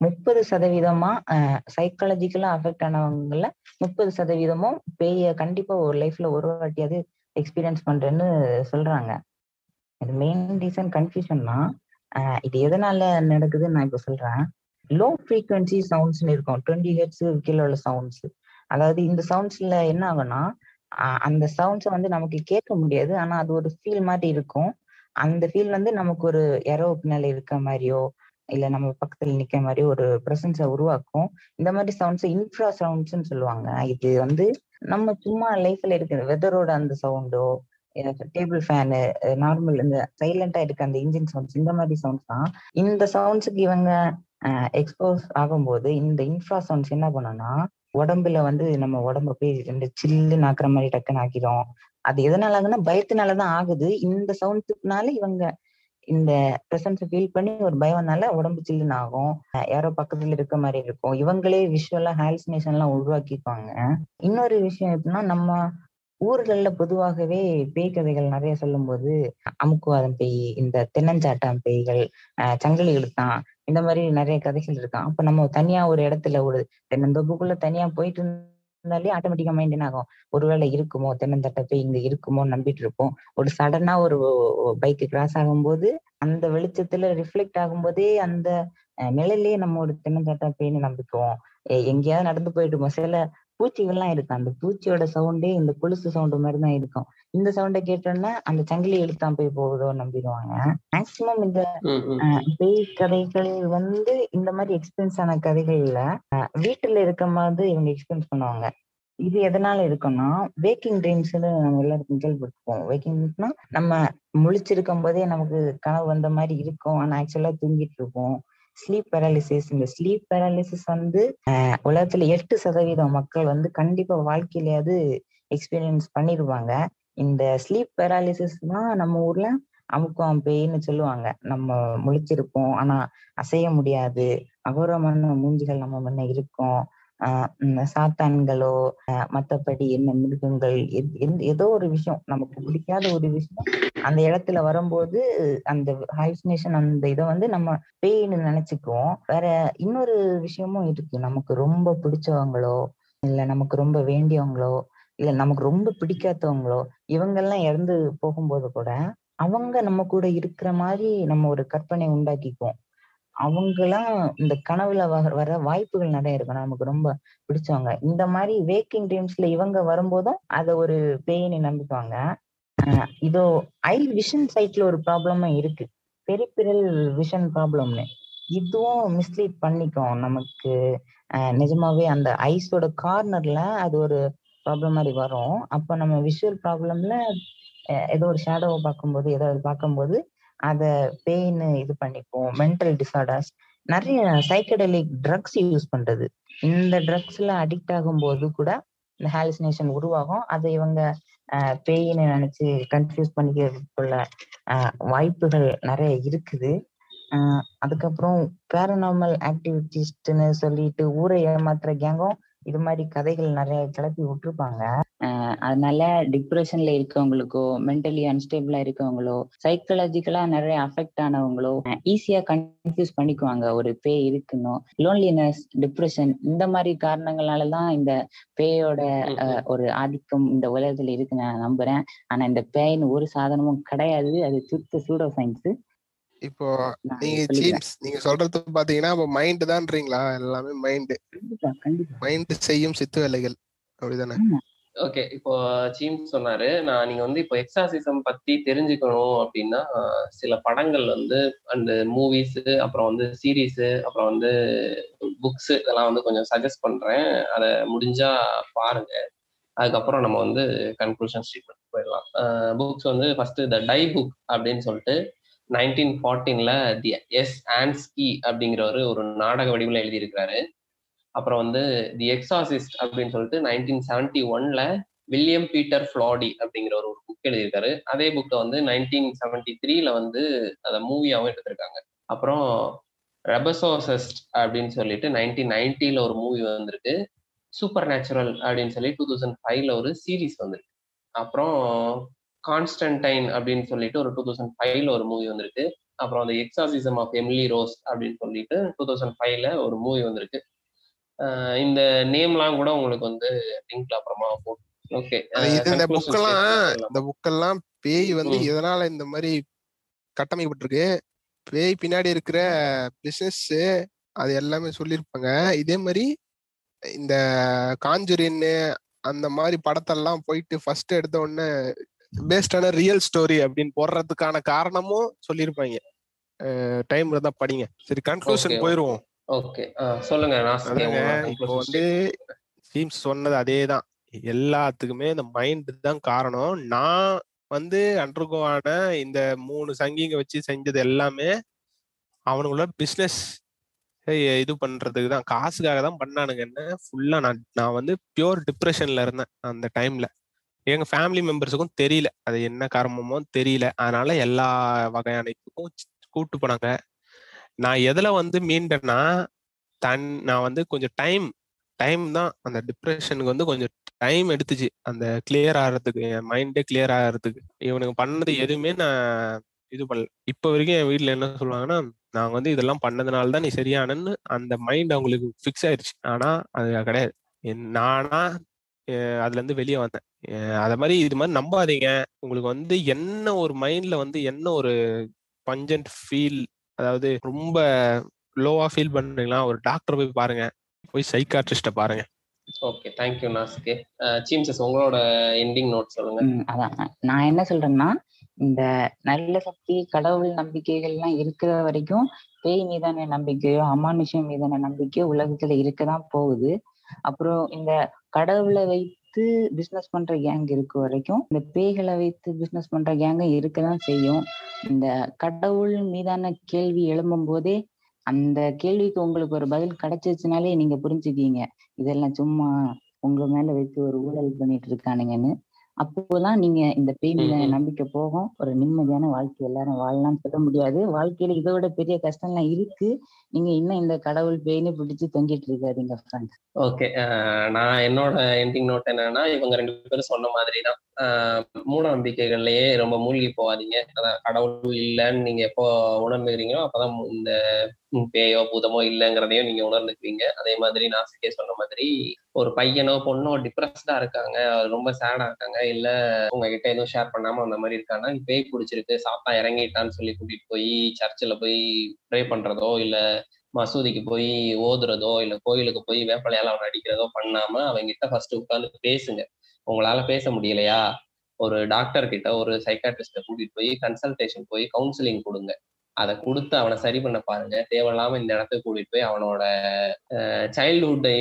முப்பது சதவீதமா சைக்காலஜிக்கலா அஃபெக்ட் ஆனவங்கள முப்பது சதவீதமும் பேய கண்டிப்பா ஒரு லைஃப்ல ஒரு வாட்டியாவது எக்ஸ்பீரியன்ஸ் பண்றேன்னு சொல்றாங்க. இது மெயின் ரீசன் கன்ஃபியூஷன்னா இது எதனால நடக்குதுன்னு நான் இப்ப சொல்றேன். லோ ஃப்ரீக்வன்சி சவுண்ட்ஸ்னு இருக்கும். டுவெண்ட்டி ஹெட்ஸ் கீழே உள்ள சவுண்ட்ஸ் அதாவது இந்த சவுண்ட்ஸ்ல என்ன ஆகும்னா அந்த சவுண்ட்ஸை வந்து நமக்கு கேட்க முடியாது. ஆனா அது ஒரு ஃபீல் மாதிரி இருக்கும். அந்த ஃபீல் வந்து நமக்கு ஒரு எரோ பின்னால இருக்க மாதிரியோ இல்ல நம்ம பக்கத்துல நிக்க மாதிரி ஒரு பிரசன்ஸை உருவாக்கும். இந்த மாதிரி சவுண்ட்ஸ் இன்ஃப்ரா சவுண்ட்ஸ்னு சொல்லுவாங்க. இது வந்து நம்ம சும்மா லைஃப்ல இருக்கிற வெதரோட அந்த சவுண்டோ டேபிள் ஃபேனு நார்மல் இந்த சைலண்டா இருக்க அந்த இன்ஜின் சவுண்ட்ஸ் இந்த மாதிரி சவுண்ட்ஸ் தான். இந்த சவுண்ட்ஸுக்கு இவங்க எக்ஸ்போஸ் ஆகும்போது இந்த இன்ஃப்ரா சவுண்ட்ஸ் என்ன பண்ணும்னா உடம்புல வந்து நம்ம உடம்ப போய் ரெண்டு சில்லுன்னு ஆக்குற மாதிரி டக்குன்னு ஆக்கிடும் அது எதனால ஆகுதுன்னா பயத்தினாலதான் ஆகுது. இந்த சவுண்ட்னால இவங்க இந்த பிரசன்ஸை ஃபீல் பண்ணி ஒரு பயம்னால உடம்பு சில்லுன்னு ஆகும். யாரோ பக்கத்துல இருக்க மாதிரி இருக்கும். இவங்களே விஷுவலா ஹாலுசினேஷன் எல்லாம் உருவாக்கிக்குவாங்க. இன்னொரு விஷயம் எப்படின்னா நம்ம ஊர்கள்ல பொதுவாகவே பேய் கதைகள் நிறைய சொல்லும்போது அமுக்குவாதம் பேய் இந்த தென்னஞ்சாட்டம் பேய்கள் சங்கலி சங்கிலி இழுத்தான் இந்த மாதிரி நிறைய கதைகள் இருக்கான் அப்ப நம்ம தனியா ஒரு இடத்துல ஒரு தென்னந்தோப்புக்குள்ள தனியா போயிட்டு இருந்தாலே ஆட்டோமேட்டிக்கா மைண்ட் என்ன ஆகும்? ஒருவேளை இருக்குமோ? தென்னந்தட்டை போய் இங்க இருக்குமோ? நம்பிட்டு இருப்போம். ஒரு சடனா ஒரு பைக் கிராஸ் ஆகும்போது அந்த வெளிச்சத்துல ரிஃப்ளெக்ட் ஆகும்போதே அந்த நிலையிலேயே நம்ம ஒரு தென்னந்தட்டை பேய்னு நம்பிக்குவோம் எங்கேயாவது நடந்து போயிட்டு சில பூச்சிகள்லாம் இருக்கு. அந்த பூச்சியோட சவுண்டே இந்த கொலுசு சவுண்டு மாதிரி தான் இருக்கும். இந்த சவுண்டை கேட்டோன்னா அந்த சங்கிலி எடுத்தான் போய் போகுதோ நம்பிடுவாங்க. மேக்சிமம் இந்த பேய் கதைகள் வந்து இந்த மாதிரி எக்ஸ்பீரியன்ஸ் ஆன கதைகள்ல வீட்டுல இருக்க மாதிரி இவங்க எக்ஸ்பீரியன்ஸ் பண்ணுவாங்க. இது எதனால இருக்கும்னா வேக்கிங் ட்ரீம்ஸ்னு நம்ம எல்லாருக்கும் கேள்விப்பட்டிருப்போம். வேக்கிங் ட்ரீம்ஸ்னா நம்ம முழிச்சிருக்கும் போதே நமக்கு கனவு வந்த மாதிரி இருக்கும். ஆனா ஆக்சுவலா தூங்கிட்டு இருப்போம். ஸ்லீப் பேராலிசிஸ் இந்த ஸ்லீப் பேராலிசிஸ் வந்து உலகத்துல எட்டு சதவீதம் மக்கள் வந்து கண்டிப்பா வாழ்க்கையிலயாவது எக்ஸ்பீரியன்ஸ் பண்ணிருவாங்க. இந்த ஸ்லீப் பேராலிசிஸ் தான் நம்ம ஊர்ல அமுக்கம் பேய்னு சொல்லுவாங்க. நம்ம முழிச்சிருப்போம். ஆனா அசைய முடியாது. அகோரமான மூஞ்சிகள் நம்ம முன்ன இருக்கும். சாத்தான்களோ மற்றபடி மத்தபடி என்ன மிருகங்கள் எந்த- ஏதோ ஒரு விஷயம் நமக்கு பிடிக்காத ஒரு விஷயம் அந்த இடத்துல வரும்போது அந்த ஹாலுசினேஷன் அந்த இதை வந்து நம்ம பேய்ன்னு நினைச்சுக்குவோம். வேற இன்னொரு விஷயமும் இருக்கு. நமக்கு ரொம்ப பிடிச்சவங்களோ இல்ல நமக்கு ரொம்ப வேண்டியவங்களோ இல்ல நமக்கு ரொம்ப பிடிக்காதவங்களோ இவங்கெல்லாம் இறந்து போகும்போது கூட அவங்க நம்ம கூட இருக்கிற மாதிரி நம்ம ஒரு கற்பனை உண்டாக்கிக்குவோம். அவங்களாம் இந்த கனவுல வர வர வாய்ப்புகள் நிறைய இருக்கும் நமக்கு ரொம்ப பிடிச்சவங்க. இந்த மாதிரி வேக்கிங் ட்ரீம்ஸ்ல இவங்க வரும்போதும் அத ஒரு பேயினை நம்பிக்குவாங்க. இதோ ஐ விஷன் சைட்ல ஒரு ப்ராப்ளமும் இருக்கு. பெரிபிரல் விஷன் ப்ராப்ளம்னு இதுவும் மிஸ்லீட் பண்ணிக்கும். நமக்கு நிஜமாவே அந்த ஐஸோட கார்னர்ல அது ஒரு ப்ராப்ளம் மாதிரி வரும். அப்ப நம்ம விஷுவல் ப்ராப்ளம்ல ஏதோ ஒரு ஷேடோவை பார்க்கும்போது ஏதாவது பார்க்கும்போது அதை பெயின் இது பண்ணிப்போம். மென்டல் டிசார்டர்ஸ் நிறைய சைக்கடலிக் ட்ரக்ஸ் யூஸ் பண்றது. இந்த ட்ரக்ஸ்ல அடிக்ட் ஆகும் போது கூட இந்த ஹாலுசினேஷன் உருவாகும். அதை இவங்க பெயின்னு நினைச்சு கன்ஃபியூஸ் பண்ணிக்கிறதுக்குள்ள வாய்ப்புகள் நிறைய இருக்குது. அதுக்கப்புறம் பேரநார்மல் ஆக்டிவிட்டிஸ்ட்னு சொல்லிட்டு ஊரை ஏமாத்துற கேங்கும் இது மாதிரி கதைகள் நிறைய கிளப்பி விட்டுருப்பாங்க. அதனால டிப்ரெஷன்ல இருக்கவங்களுக்கோ மென்டலி அன்ஸ்டேபிளா இருக்கவங்களோ சைக்கலாஜிக்கலா நிறைய அஃபெக்ட் ஆனவங்களோ ஈஸியா கன்ஃபியூஸ் பண்ணிக்குவாங்க. ஒரு பேய் இருக்குன்னு. லோன்லினஸ் டிப்ரெஷன் இந்த மாதிரி காரணங்களாலதான் இந்த பேயோட ஒரு ஆதிக்கம் இந்த உலகத்துல இருக்கு நான் நம்புறேன். ஆனா இந்த பேயின் ஒரு சாதனமும் கிடையாது. அது சுத்த சூடோ சயின்ஸ் இப்போ நீங்க சீம்ஸ் நீங்க சொல்றது பாத்தீங்கன்னா அப்ப மைண்ட் தான்றீங்களா? எல்லாமே மைண்ட் மைண்ட் செய்யும் சித்து வேலைகள். அப்படிதானே? ஓகே இப்போ சீம் சொன்னாரு. நான் நீங்க வந்து இப்போ எக்ஸாசிசம் பத்தி தெரிஞ்சுக்கணும் அப்படின்னா சில படங்கள் வந்து அந்த மூவிஸ் அப்புறம் வந்து சீரீஸ் அப்புறம் வந்து புக்ஸ் இதெல்லாம் வந்து கொஞ்சம் சஜஸ்ட் பண்றேன். அதை முடிஞ்சா பாருங்க. அதுக்கப்புறம் நம்ம வந்து கன்க்ளூஷன் ஸ்டேட்மெண்ட் போயிடலாம். புக்ஸ் வந்து ஃபர்ஸ்ட் த டை புக் அப்படின்னு சொல்லிட்டு நைன்டீன் ஃபார்ட்டீன்ல தி எஸ் ஆன்ஸ்கி அப்படிங்கிறவர் ஒரு நாடக வடிவில் எழுதியிருக்கிறாரு. அப்புறம் வந்து தி எக்ஸாசிஸ்ட் அப்படின்னு சொல்லிட்டு நைன்டீன் செவன்டி ஒன்ல வில்லியம் பீட்டர் ஃப்ளாடி அப்படிங்கிற ஒரு புக் எழுதியிருக்காரு. அதே புக்கை வந்து நைன்டீன் செவன்டி த்ரீல வந்து அதை மூவியாகவும் எடுத்திருக்காங்க. அப்புறம் ரெபசோசஸ்ட் அப்படின்னு சொல்லிட்டு நைன்டீன் நைன்டில ஒரு மூவி வந்திருக்கு. சூப்பர் நேச்சுரல் அப்படின்னு சொல்லி டூ தௌசண்ட் ஃபைவ்ல ஒரு சீரீஸ் வந்திருக்கு. அப்புறம் கான்ஸ்டன்டைன் அப்படின்னு சொல்லிட்டு ஒரு டூ தௌசண்ட் ஃபைவ்ல ஒரு மூவி வந்திருக்கு. அப்புறம் அந்த எக்ஸாசிசம் ஆஃப் எம்லி ரோஸ் அப்படின்னு சொல்லிட்டு டூ தௌசண்ட் ஃபைவ்ல ஒரு மூவி வந்திருக்கு. இந்த நேம்லாம் கூட உங்களுக்கு வந்து லிங்க்ல அப்புறமா போட்டு ஓகே இந்த புக்கெல்லாம் இந்த புக்கெல்லாம் பேய் வந்து எதனால இந்த மாதிரி கட்டமைக்கப்பட்டிருக்கு? பேய் பின்னாடி இருக்கிற பிசினஸ் அது எல்லாமே சொல்லியிருப்பாங்க. இதே மாதிரி இந்த காஞ்சுரின்னு அந்த மாதிரி படத்தெல்லாம் போயிட்டு ஃபர்ஸ்ட் எடுத்த உடனே பேஸ்டான ரியல் ஸ்டோரி அப்படின்னு போடுறதுக்கான காரணமும் சொல்லியிருப்பாங்க. டைம் இருந்தா படிங்க. சரி கன்க்ளூஷன். போயிருவோம். ஓகே சொல்லுங்க நான் இப்போ வந்து டீம்ஸ் சொன்னது அதேதான். எல்லாத்துக்குமே இந்த மைண்ட் தான் காரணம். நான் வந்து அண்டர்கோவான இந்த மூணு சங்கிங்க வச்சு செஞ்சது எல்லாமே அவனுங்களோட பிஸ்னஸ் இது பண்றதுக்கு தான். காசுக்காக தான் பண்ணானுங்கன்னு ஃபுல்லா நான் நான் வந்து பியூர் டிப்ரெஷன்ல இருந்தேன் அந்த டைம்ல எங்க ஃபேமிலி மெம்பர்ஸுக்கும் தெரியல. அது என்ன காரணமோ தெரியல. அதனால எல்லா வகையான இதுக்கும் கூட்டு போனாங்க. நான் எதுல வந்து மீண்டேன்னா தன் நான் வந்து கொஞ்சம் டைம் டைம் தான் அந்த டிப்ரெஷனுக்கு வந்து கொஞ்சம் டைம் எடுத்துச்சு. அந்த கிளியர் ஆகிறதுக்கு என் மைண்டே கிளியர் ஆகிறதுக்கு. இவனுக்கு பண்ணது எதுவுமே நான் இது பண்ணல. இப்போ வரைக்கும் என் வீட்ல என்ன சொல்லுவாங்கன்னா நாங்க வந்து இதெல்லாம் பண்ணதுனால தான் நீ சரியானன்னு அந்த மைண்ட் அவங்களுக்கு ஃபிக்ஸ் ஆயிருச்சு. ஆனா அது கிடையாது. என் நானா அஹ் அதுல இருந்து வெளியே வந்தேன். அத மாதிரி இது மாதிரி நம்பாதீங்க. உங்களுக்கு வந்து என்ன ஒரு மைண்ட்ல வந்து என்ன ஒரு பஞ்சன்ட் ஃபீல் அதாவது ரொம்ப லோவா ஃபீல் பண்றீங்களா ஒரு டாக்டர் போய் பாருங்க. போய் சைக்காட்ரிஸ்ட பாருங்க. ஓகே தேங்க்யூ நாஸ்கே சீம்சஸ் உங்களோட எண்டிங் நோட் சொல்லுங்க. அதான் நான் என்ன சொல்றேன்னா இந்த நல்ல சக்தி கடவுள் நம்பிக்கைகள்லாம் இருக்கிற வரைக்கும் பேய் மீதான நம்பிக்கையோ அமானுஷம் மீதான நம்பிக்கையோ உலகத்துல இருக்கதான் போகுது. அப்புறம் இந்த கடவுளை வைத்து பிசினஸ் பண்ற கேங் இருக்க வரைக்கும் இந்த பேய்களை வைத்து பிசினஸ் பண்ற கேங்க இருக்கதான் செய்யும். இந்த கடவுள் மீதான கேள்வி எழும்பும் போதே அந்த கேள்விக்கு உங்களுக்கு ஒரு பதில் கிடைச்சிருச்சுனாலே நீங்க புரிஞ்சுக்கீங்க இதெல்லாம் சும்மா உங்க மேல வைத்து ஒரு ஊழல் பண்ணிட்டு இருக்கானுங்கன்னு. அப்போதான் நீங்க இந்த பேய் ம்ஹும். நம்பிக்கை போகும். ஒரு நிம்மதியான வாழ்க்கை எல்லாரும் வாழலாம்னு சொல்ல முடியாது. வாழ்க்கையில இதை விட பெரிய கஷ்டம்லாம் இருக்கு. நீங்க இன்னும் இந்த கடவுள் பேய்னு பிடிச்சு தொங்கிட்டு இருக்காதீங்க ஃப்ரெண்ட் ஓகே நான் என்னோட எண்டிங் நோட் என்னன்னா இவங்க ரெண்டு பேரும் சொன்ன மாதிரி தான் மூட நம்பிக்கைகள்லயே ரொம்ப மூழ்கி போகாதீங்க. அதான் கடவுள் இல்லைன்னு நீங்க எப்போ உணர்ந்துக்கிறீங்களோ அப்பதான் இந்த பேயோ பூதமோ இல்லைங்கிறதையும் நீங்க உணர்ந்துக்குவீங்க. அதே மாதிரி நாசிக்கே சொன்ன மாதிரி ஒரு பையனோ பொண்ணோ டிப்ரெஸ்டா இருக்காங்க. ரொம்ப சேடா இருக்காங்க. இல்ல உங்ககிட்ட எதுவும் ஷேர் பண்ணாம அந்த மாதிரி இருக்கானா? பேய் பிடிச்சிருக்கு சாத்தா இறங்கிட்டான்னு சொல்லி கூட்டிட்டு போய் சர்ச்சில் போய் ப்ரே பண்றதோ இல்ல மசூதிக்கு போய் ஓதுறதோ இல்ல கோயிலுக்கு போய் வேப்பலையால அவன் அடிக்கிறதோ பண்ணாம அவங்க கிட்ட ஃபர்ஸ்ட் உட்காந்து பேசுங்க. உங்களால பேச முடியலையா? ஒரு டாக்டர் கிட்ட ஒரு சைக்காட்ரிஸ்ட கூட்டிட்டு போய் கன்சல்டேஷன் போய் கவுன்சிலிங் கொடுங்க. அதை கொடுத்து அவனை சரி பண்ண பாருங்க. தேவையில்லாம இந்த இடத்துக்கு கூட்டிட்டு போய் அவனோட சைல்டுஹுட்டை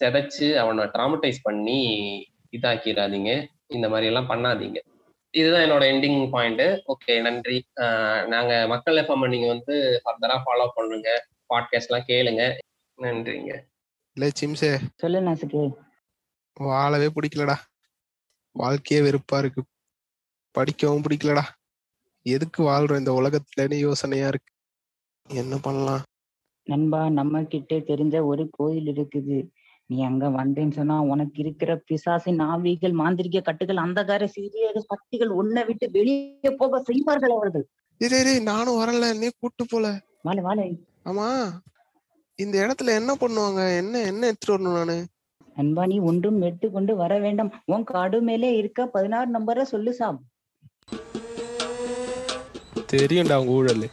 செதைச்சு அவனை ட்ராமடைஸ் பண்ணி இதாக்கிடாதீங்க இந்த மாதிரி எல்லாம் பண்ணாதீங்க. இதுதான் என்னோட எண்டிங் பாயிண்ட் ஓகே நன்றி. நாங்க மக்கள் எஃப்எம் நீங்க வந்து ஃபர்தரா ஃபாலோ பண்ணுங்க. பாட்காஸ்ட் எல்லாம் கேளுங்க. நன்றிங்க. இல்ல சிம்சே. சொல்லு நாசுக்கு. வாழவே பிடிக்கலடா. வாழ்க்கையே வெறுப்பா இருக்கு. படிக்கவும் பிடிக்கலடா. எதுக்கு வாழ்றோம்? இந்த உலகத்துலன்னு யோசனையா இருக்கு. என்ன பண்ணலாம்? நண்பா நம்ம கிட்ட தெரிஞ்ச ஒரு கோயில் இருக்குது. நீ அங்க வந்தேன்னு சொன்னா உனக்கு இருக்கிற பிசாசின் ஆவிகள் மாந்திரிக கட்டுகள் அந்தகார சீரிய சக்திகள் உன்னை விட்டு வெளியே போக செய்வார்கள் அவர்கள். நானும் வரல நீ கூட்டு போல. வாழ வாழ ஆமா. இந்த இடத்துல என்ன பண்ணுவாங்க? என்ன என்ன எடுத்துட்டு வரணும் நானு? நண்பா நீ ஒன்றும் எடுத்துக்கொண்டு வர வேண்டாம். உன் காடு மேலே இருக்க பதினாறு நம்பரை சொல்லு சாப் தெரியும்டா உங்க ஊழல்.